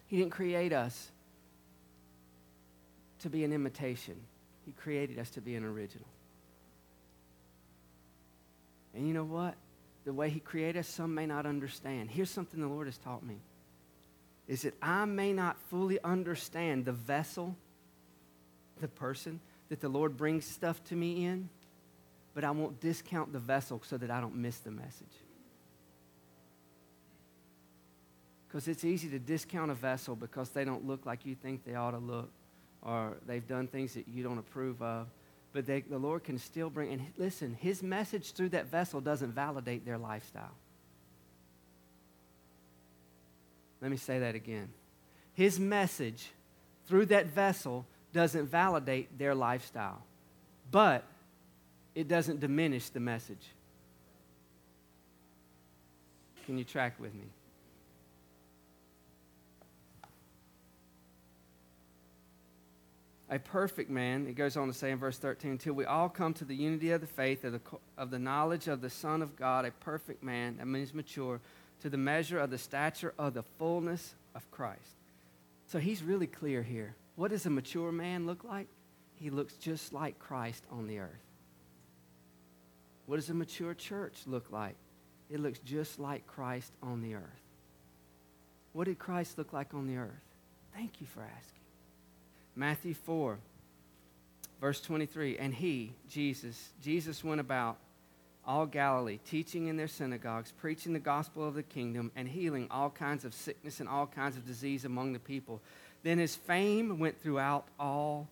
He didn't create us to be an imitation, he created us to be an original. And you know what? The way He created us, some may not understand. Here's something the Lord has taught me is that I may not fully understand the vessel, the person that the Lord brings stuff to me in, but I won't discount the vessel so that I don't miss the message. Because it's easy to discount a vessel because they don't look like you think they ought to look, or they've done things that you don't approve of. But they, the Lord can still bring, and listen, His message through that vessel doesn't validate their lifestyle. Let me say that again. His message through that vessel doesn't validate their lifestyle, but it doesn't diminish the message. Can you track with me? a perfect man, it goes on to say in verse 13, until we all come to the unity of the faith, of the, of the knowledge of the Son of God, a perfect man, that means mature, to the measure of the stature of the fullness of Christ. So he's really clear here. What does a mature man look like? He looks just like Christ on the earth. What does a mature church look like? It looks just like Christ on the earth. What did Christ look like on the earth? Thank you for asking. Matthew 4, verse 23. And he, Jesus, Jesus went about all Galilee, teaching in their synagogues, preaching the gospel of the kingdom, and healing all kinds of sickness and all kinds of disease among the people. Then his fame went throughout all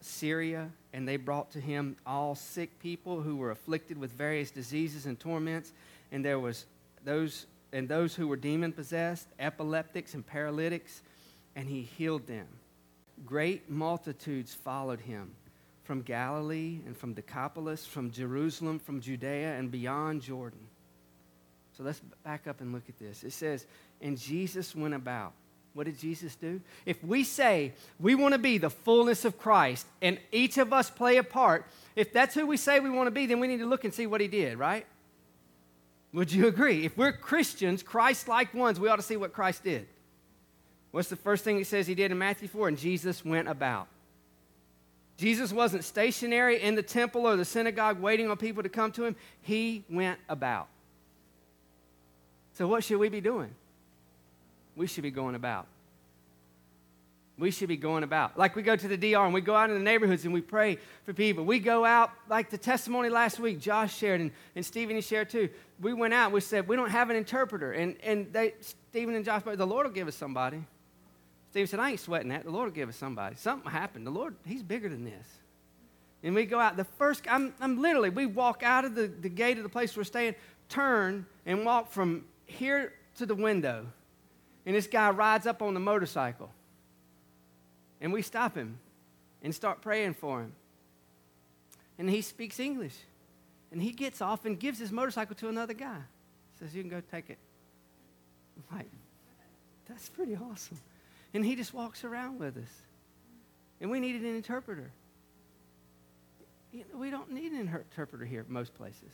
Syria, and they brought to him all sick people who were afflicted with various diseases and torments, and there was those and those who were demon possessed, epileptics and paralytics, and he healed them. Great multitudes followed him from Galilee and from Decapolis, from Jerusalem, from Judea, and beyond Jordan. So let's back up and look at this. It says, And Jesus went about. What did Jesus do? If we say we want to be the fullness of Christ and each of us play a part, if that's who we say we want to be, then we need to look and see what he did, right? Would you agree? If we're Christians, Christ like ones, we ought to see what Christ did. What's the first thing he says he did in Matthew 4? And Jesus went about. Jesus wasn't stationary in the temple or the synagogue waiting on people to come to him. He went about. So, what should we be doing? We should be going about. We should be going about. Like we go to the DR and we go out in the neighborhoods and we pray for people. We go out, like the testimony last week, Josh shared and, and Stephen he shared too. We went out, we said, we don't have an interpreter. And, and they, Stephen and Josh, the Lord will give us somebody. Steve said, I ain't sweating that. The Lord will give us somebody. Something happened. The Lord, He's bigger than this. And we go out. The first, I'm, I'm literally, we walk out of the, the gate of the place we're staying, turn, and walk from here to the window. And this guy rides up on the motorcycle. And we stop him and start praying for him. And he speaks English. And he gets off and gives his motorcycle to another guy. Says, You can go take it. I'm like, That's pretty awesome. And he just walks around with us. And we needed an interpreter. We don't need an interpreter here most places.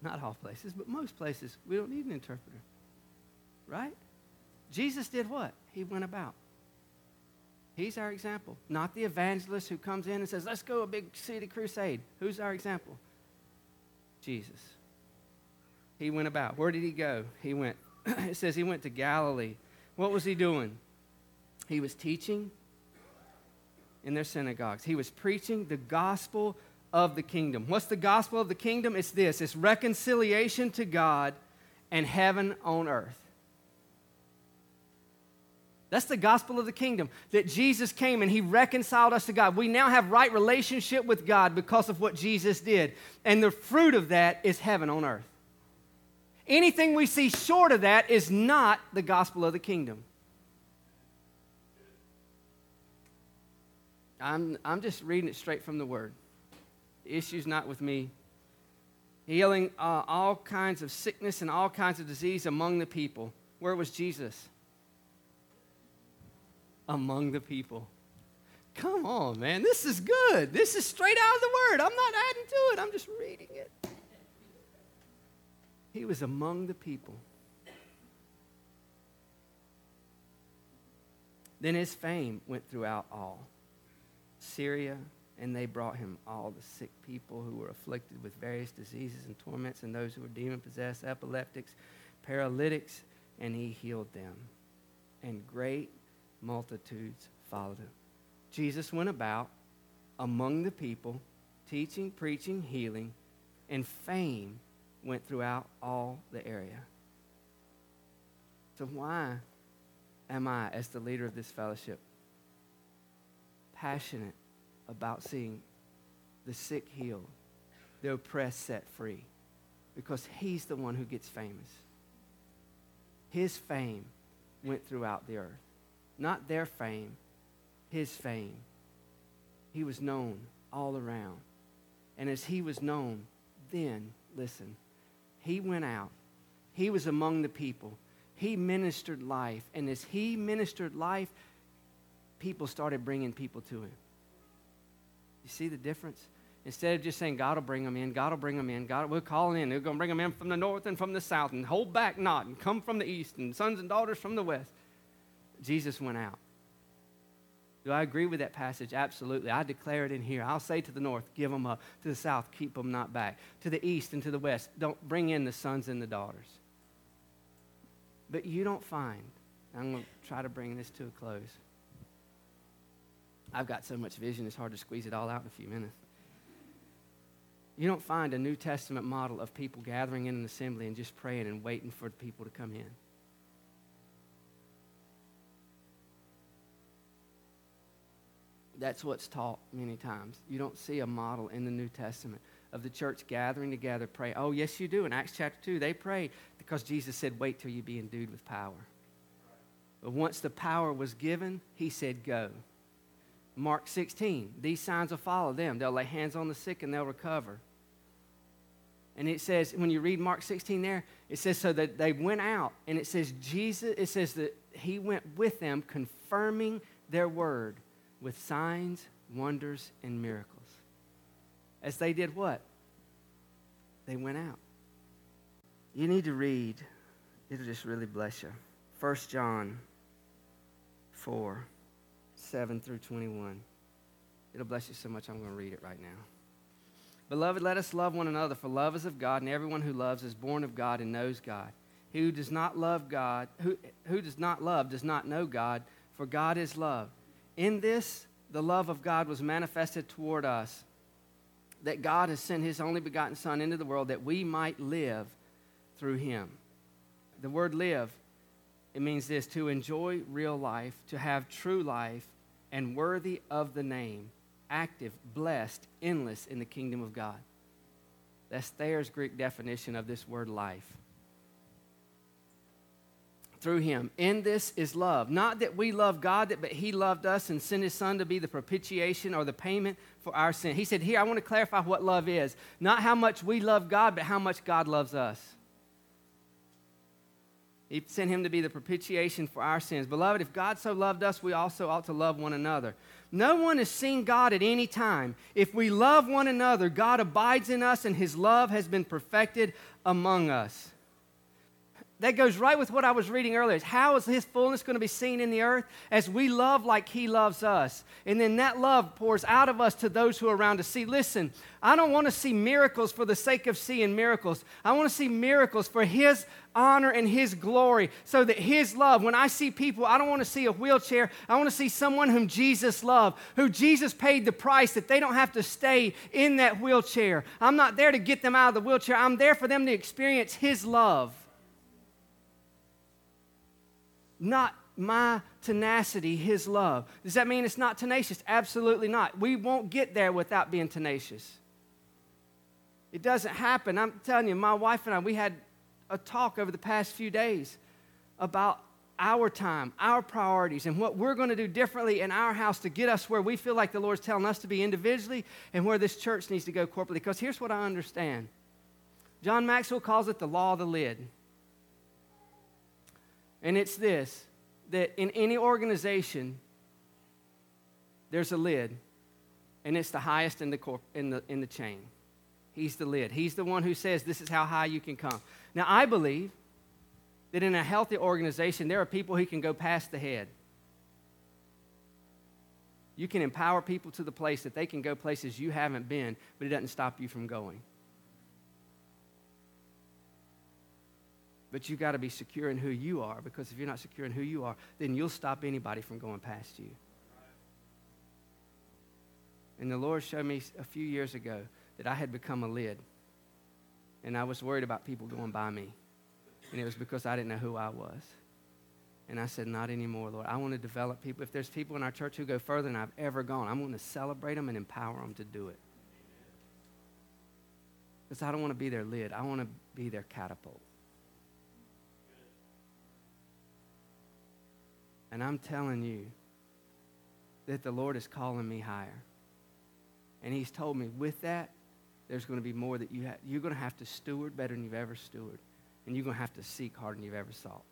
Not all places, but most places, we don't need an interpreter. Right? Jesus did what? He went about. He's our example, not the evangelist who comes in and says, Let's go a big city crusade. Who's our example? Jesus. He went about. Where did he go? He went, it says he went to Galilee what was he doing? He was teaching in their synagogues. He was preaching the gospel of the kingdom. What's the gospel of the kingdom? It's this it's reconciliation to God and heaven on earth. That's the gospel of the kingdom that Jesus came and he reconciled us to God. We now have right relationship with God because of what Jesus did. And the fruit of that is heaven on earth. Anything we see short of that is not the gospel of the kingdom. I'm, I'm just reading it straight from the word. The issue's not with me. Healing uh, all kinds of sickness and all kinds of disease among the people. Where was Jesus? Among the people. Come on, man. This is good. This is straight out of the word. I'm not adding to it, I'm just reading it. He was among the people. Then his fame went throughout all Syria And they brought him all the sick people who were afflicted with various diseases and torments, and those who were demon possessed, epileptics, paralytics, and he healed them. And great multitudes followed him. Jesus went about among the people, teaching, preaching, healing, and fame went throughout all the area. So, why am I, as the leader of this fellowship, passionate about seeing the sick healed, the oppressed set free? Because He's the one who gets famous. His fame went throughout the earth. Not their fame, His fame. He was known all around. And as He was known, then, listen, He went out. He was among the people he ministered life. And as he ministered life, people started bringing people to him. You see the difference? Instead of just saying, God will bring them in, God will bring them in, God we'll call in. We're going to bring them in from the north and from the south, and hold back not, and come from the east, and sons and daughters from the west. Jesus went out. Do I agree with that passage? Absolutely. I declare it in here. I'll say to the north, give them up. To the south, keep them not back. To the east and to the west, don't bring in the sons and the daughters. But you don't find, I'm going to try to bring this to a close. I've got so much vision, it's hard to squeeze it all out in a few minutes. You don't find a New Testament model of people gathering in an assembly and just praying and waiting for people to come in. That's what's taught many times. You don't see a model in the New Testament of the church gathering together, pray. Oh, yes, you do. In Acts chapter 2, they prayed because Jesus said, Wait till you be endued with power. But once the power was given, he said, Go. Mark 16, these signs will follow them. They'll lay hands on the sick and they'll recover. And it says, when you read Mark 16 there, it says, so that they went out, and it says, Jesus, it says that he went with them, confirming their word with signs, wonders, and miracles. As they did what? They went out. You need to read, it'll just really bless you. 1 John 4 7 through 21. It'll bless you so much, I'm going to read it right now. Beloved, let us love one another, for love is of God, and everyone who loves is born of God and knows God. Who does not love God, who, who does not love, does not know God, for God is love. In this, the love of God was manifested toward us, that God has sent his only begotten Son into the world that we might live through him. The word live, it means this to enjoy real life, to have true life, and worthy of the name, active, blessed, endless in the kingdom of God. That's Thayer's Greek definition of this word life. Through him. In this is love. Not that we love God, but he loved us and sent his son to be the propitiation or the payment for our sin. He said, Here, I want to clarify what love is. Not how much we love God, but how much God loves us. He sent him to be the propitiation for our sins. Beloved, if God so loved us, we also ought to love one another. No one has seen God at any time. If we love one another, God abides in us and his love has been perfected among us that goes right with what I was reading earlier. How is His fullness going to be seen in the earth? As we love like He loves us. And then that love pours out of us to those who are around us. See, listen, I don't want to see miracles for the sake of seeing miracles. I want to see miracles for His honor and His glory so that His love, when I see people, I don't want to see a wheelchair. I want to see someone whom Jesus loved, who Jesus paid the price that they don't have to stay in that wheelchair. I'm not there to get them out of the wheelchair, I'm there for them to experience His love not my tenacity, his love. Does that mean it's not tenacious? Absolutely not. We won't get there without being tenacious. It doesn't happen. I'm telling you, my wife and I, we had a talk over the past few days about our time, our priorities, and what we're going to do differently in our house to get us where we feel like the Lord's telling us to be individually and where this church needs to go corporately. Because here's what I understand John Maxwell calls it the law of the lid. And it's this that in any organization, there's a lid, and it's the highest in the, corp- in, the, in the chain. He's the lid. He's the one who says, This is how high you can come. Now, I believe that in a healthy organization, there are people who can go past the head. You can empower people to the place that they can go places you haven't been, but it doesn't stop you from going. But you've got to be secure in who you are because if you're not secure in who you are, then you'll stop anybody from going past you. And the Lord showed me a few years ago that I had become a lid. And I was worried about people going by me. And it was because I didn't know who I was. And I said, Not anymore, Lord. I want to develop people. If there's people in our church who go further than I've ever gone, I'm going to celebrate them and empower them to do it. Because I don't want to be their lid, I want to be their catapult. And I'm telling you that the Lord is calling me higher. And He's told me with that, there's going to be more that you have. You're going to have to steward better than you've ever stewarded. And you're going to have to seek harder than you've ever sought.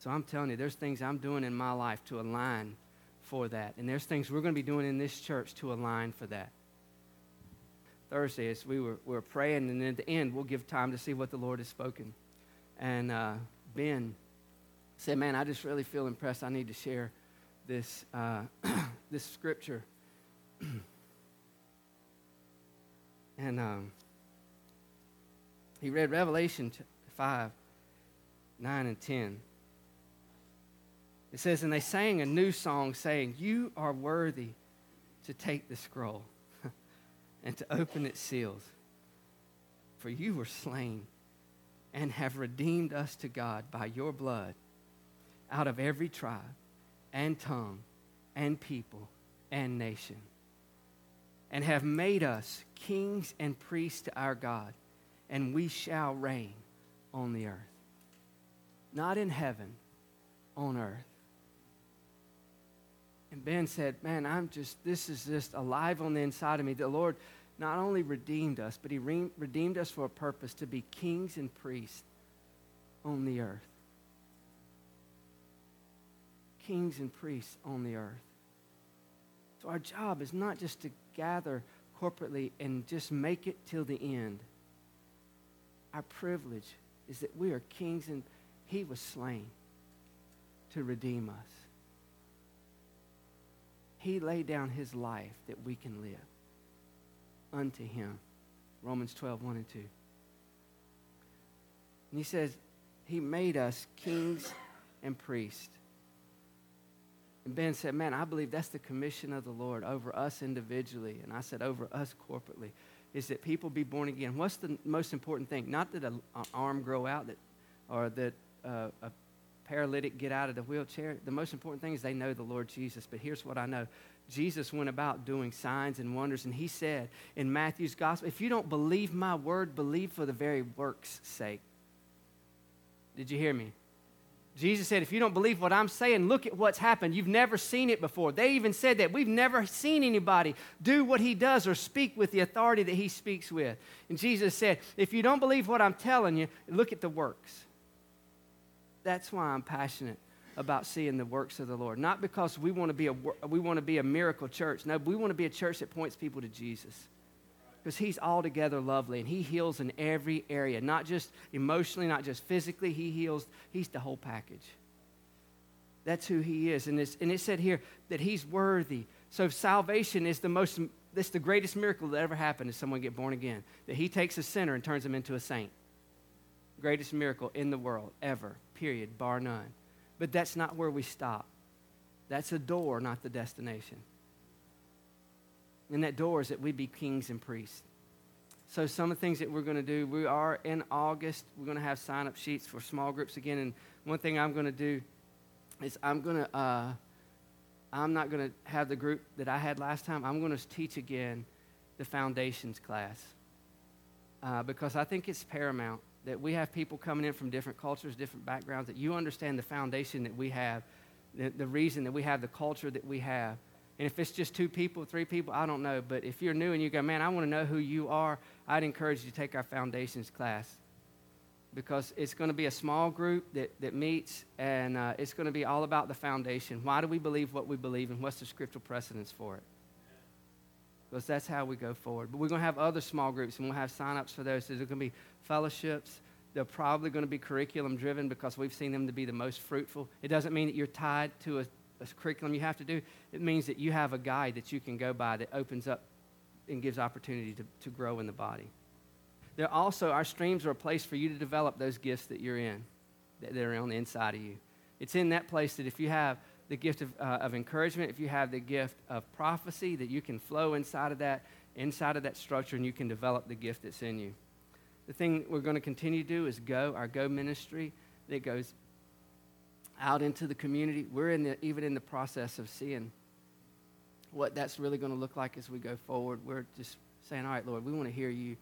So I'm telling you, there's things I'm doing in my life to align for that. And there's things we're going to be doing in this church to align for that. Thursday, as we were, we were praying, and at the end, we'll give time to see what the Lord has spoken. And uh, Ben said, Man, I just really feel impressed. I need to share this, uh, this scripture. and um, he read Revelation 5 9 and 10. It says, And they sang a new song, saying, You are worthy to take the scroll and to open its seals. For you were slain and have redeemed us to God by your blood out of every tribe and tongue and people and nation, and have made us kings and priests to our God, and we shall reign on the earth. Not in heaven, on earth. And Ben said, Man, I'm just, this is just alive on the inside of me. The Lord not only redeemed us, but He re- redeemed us for a purpose to be kings and priests on the earth. Kings and priests on the earth. So our job is not just to gather corporately and just make it till the end. Our privilege is that we are kings and He was slain to redeem us. He laid down his life that we can live unto him. Romans 12, 1 and 2. And he says, He made us kings and priests. And Ben said, Man, I believe that's the commission of the Lord over us individually. And I said, Over us corporately, is that people be born again. What's the most important thing? Not that an arm grow out that, or that uh, a paralytic get out of the wheelchair. The most important thing is they know the Lord Jesus. But here's what I know Jesus went about doing signs and wonders, and he said in Matthew's gospel, If you don't believe my word, believe for the very work's sake. Did you hear me? Jesus said, If you don't believe what I'm saying, look at what's happened. You've never seen it before. They even said that. We've never seen anybody do what he does or speak with the authority that he speaks with. And Jesus said, If you don't believe what I'm telling you, look at the works. That's why I'm passionate about seeing the works of the Lord. Not because we want to be a, we want to be a miracle church. No, we want to be a church that points people to Jesus. Because he's altogether lovely and he heals in every area, not just emotionally, not just physically. He heals, he's the whole package. That's who he is. And, it's and it said here that he's worthy. So salvation is the most, that's the greatest miracle that ever happened is someone get born again. That he takes a sinner and turns him into a saint. Greatest miracle in the world ever period, bar none. But that's not where we stop. That's a door, not the destination. And that door is that we be kings and priests. So, some of the things that we're going to do, we are in August, we're going to have sign up sheets for small groups again. And one thing I'm going to do is I'm going to, uh, I'm not going to have the group that I had last time. I'm going to teach again the foundations class uh, because I think it's paramount that we have people coming in from different cultures, different backgrounds, that you understand the foundation that we have, the, the reason that we have the culture that we have. And if it's just two people, three people, I don't know. But if you're new and you go, man, I want to know who you are, I'd encourage you to take our foundations class because it's going to be a small group that, that meets and uh, it's going to be all about the foundation. Why do we believe what we believe and what's the scriptural precedence for it? Because that's how we go forward. But we're going to have other small groups and we'll have sign ups for those. There's going to be fellowships. They're probably going to be curriculum driven because we've seen them to be the most fruitful. It doesn't mean that you're tied to a a curriculum you have to do. It means that you have a guide that you can go by that opens up and gives opportunity to, to grow in the body. There also, our streams are a place for you to develop those gifts that you're in, that, that are on the inside of you. It's in that place that if you have the gift of, uh, of encouragement, if you have the gift of prophecy, that you can flow inside of that, inside of that structure, and you can develop the gift that's in you. The thing we're going to continue to do is go, our go ministry that goes out into the community. We're in the, even in the process of seeing what that's really going to look like as we go forward. We're just saying, all right, Lord, we want to hear you.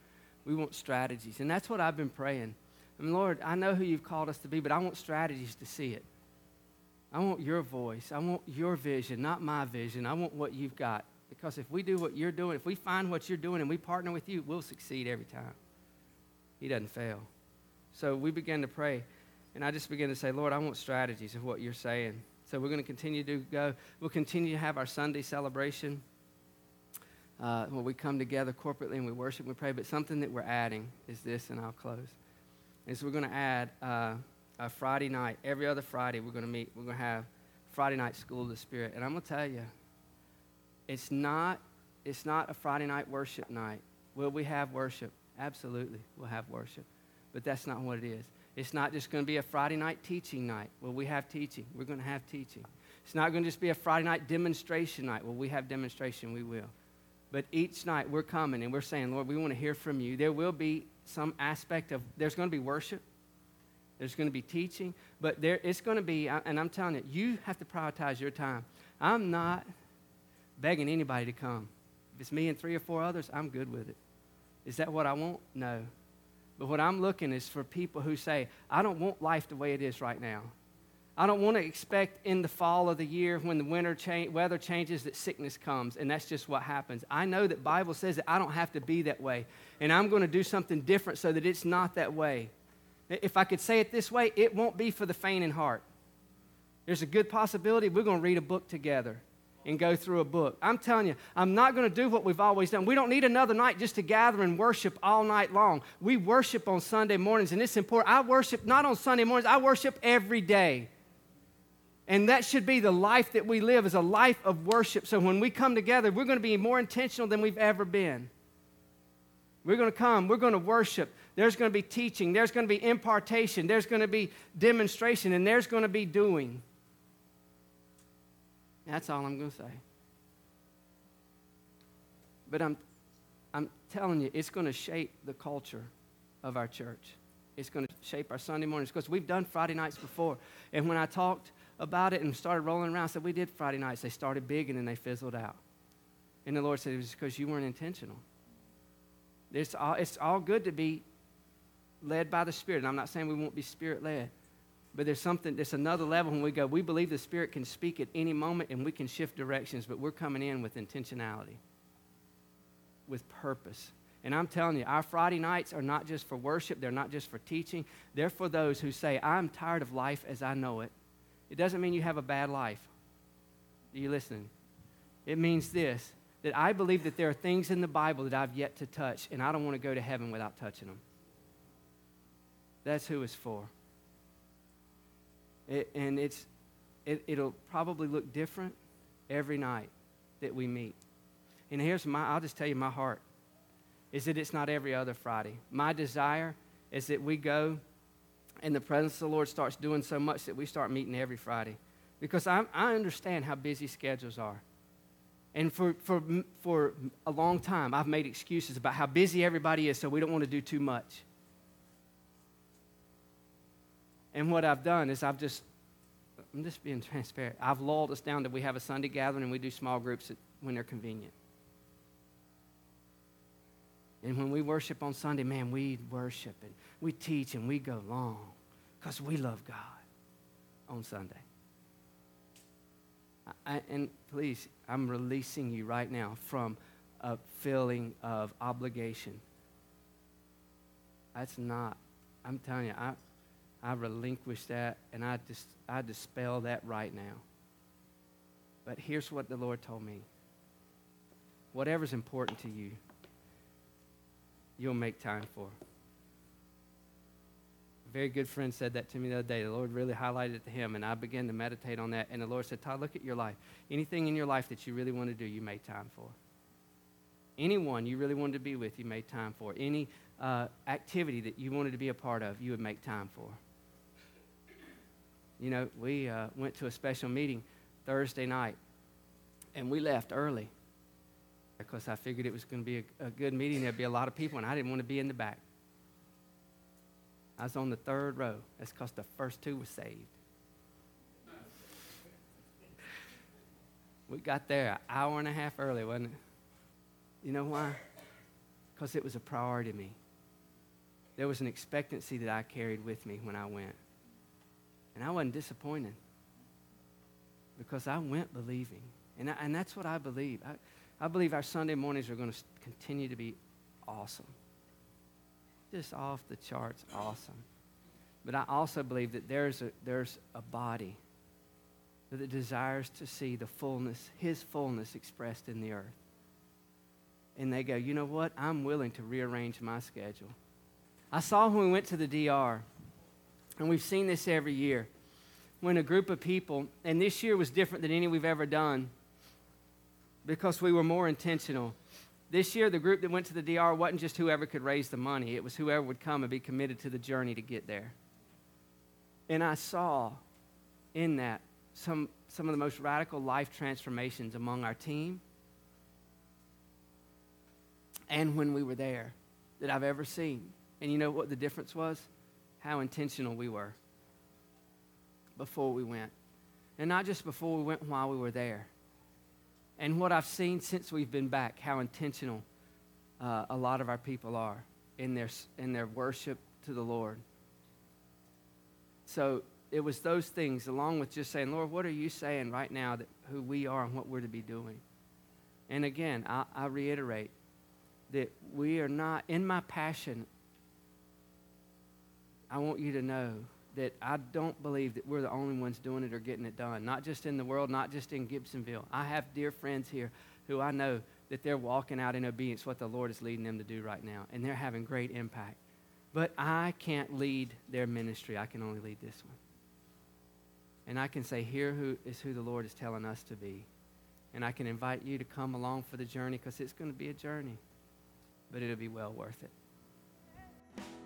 We want strategies. And that's what I've been praying. I mean, Lord, I know who you've called us to be, but I want strategies to see it. I want your voice. I want your vision, not my vision. I want what you've got. Because if we do what you're doing, if we find what you're doing and we partner with you, we'll succeed every time. He doesn't fail. So we began to pray. And I just began to say, Lord, I want strategies of what you're saying. So we're going to continue to go. We'll continue to have our Sunday celebration uh, when we come together corporately and we worship and we pray. But something that we're adding is this, and I'll close. Is we're going to add uh, a Friday night. Every other Friday, we're going to meet. We're going to have Friday night School of the Spirit. And I'm going to tell you, it's not, it's not a Friday night worship night. Will we have worship? Absolutely, we'll have worship. But that's not what it is. It's not just going to be a Friday night teaching night. Well, we have teaching. We're going to have teaching. It's not going to just be a Friday night demonstration night. Well, we have demonstration. We will. But each night we're coming and we're saying, Lord, we want to hear from you. There will be some aspect of, there's going to be worship. There's going to be teaching. But there, it's going to be, and I'm telling you, you have to prioritize your time. I'm not begging anybody to come. If it's me and three or four others, I'm good with it. Is that what I want? No. But what I'm looking is for people who say, I don't want life the way it is right now. I don't want to expect in the fall of the year when the winter cha- weather changes that sickness comes, and that's just what happens. I know that Bible says that I don't have to be that way, and I'm going to do something different so that it's not that way. If I could say it this way, it won't be for the faint in heart. There's a good possibility we're going to read a book together and go through a book. I'm telling you, I'm not going to do what we've always done. We don't need another night just to gather and worship all night long. We worship on Sunday mornings, and it's important. I worship not on Sunday mornings, I worship every day. And that should be the life that we live is a life of worship. So when we come together, we're going to be more intentional than we've ever been. We're going to come, we're going to worship. There's going to be teaching, there's going to be impartation, there's going to be demonstration, and there's going to be doing. That's all I'm going to say. But I'm, I'm telling you, it's going to shape the culture of our church. It's going to shape our Sunday mornings because we've done Friday nights before. And when I talked about it and started rolling around, I said, We did Friday nights. They started big and then they fizzled out. And the Lord said, It was because you weren't intentional. It's all, it's all good to be led by the Spirit. And I'm not saying we won't be Spirit led. But there's something, there's another level when we go, we believe the Spirit can speak at any moment and we can shift directions, but we're coming in with intentionality, with purpose. And I'm telling you, our Friday nights are not just for worship, they're not just for teaching, they're for those who say, I'm tired of life as I know it. It doesn't mean you have a bad life. Are you listening? It means this that I believe that there are things in the Bible that I've yet to touch, and I don't want to go to heaven without touching them. That's who it's for. It, and it's, it, it'll probably look different every night that we meet. And here's my, I'll just tell you my heart is that it's not every other Friday. My desire is that we go and the presence of the Lord starts doing so much that we start meeting every Friday. Because I, I understand how busy schedules are. And for, for, for a long time, I've made excuses about how busy everybody is, so we don't want to do too much. And what I've done is I've just, I'm just being transparent. I've lulled us down that we have a Sunday gathering and we do small groups when they're convenient. And when we worship on Sunday, man, we worship and we teach and we go long because we love God on Sunday. I, and please, I'm releasing you right now from a feeling of obligation. That's not, I'm telling you, I, I relinquish that and I, dis- I dispel that right now. But here's what the Lord told me whatever's important to you, you'll make time for. A very good friend said that to me the other day. The Lord really highlighted it to him, and I began to meditate on that. And the Lord said, Todd, look at your life. Anything in your life that you really want to do, you made time for. Anyone you really wanted to be with, you made time for. Any uh, activity that you wanted to be a part of, you would make time for. You know, we uh, went to a special meeting Thursday night, and we left early because I figured it was going to be a, a good meeting. There'd be a lot of people, and I didn't want to be in the back. I was on the third row. That's because the first two were saved. We got there an hour and a half early, wasn't it? You know why? Because it was a priority to me. There was an expectancy that I carried with me when I went. And I wasn't disappointed because I went believing. And, I, and that's what I believe. I, I believe our Sunday mornings are going to continue to be awesome. Just off the charts, awesome. But I also believe that there's a, there's a body that desires to see the fullness, his fullness expressed in the earth. And they go, you know what? I'm willing to rearrange my schedule. I saw when we went to the DR, and we've seen this every year, when a group of people, and this year was different than any we've ever done because we were more intentional. This year, the group that went to the DR wasn't just whoever could raise the money, it was whoever would come and be committed to the journey to get there. And I saw in that some, some of the most radical life transformations among our team and when we were there that I've ever seen. And you know what the difference was? How intentional we were before we went. And not just before we went, while we were there. And what I've seen since we've been back, how intentional uh, a lot of our people are in their, in their worship to the Lord. So it was those things, along with just saying, Lord, what are you saying right now that who we are and what we're to be doing? And again, I, I reiterate that we are not, in my passion, I want you to know that I don't believe that we're the only ones doing it or getting it done. Not just in the world, not just in Gibsonville. I have dear friends here who I know that they're walking out in obedience what the Lord is leading them to do right now, and they're having great impact. But I can't lead their ministry. I can only lead this one. And I can say, here who is who the Lord is telling us to be. And I can invite you to come along for the journey because it's going to be a journey, but it'll be well worth it.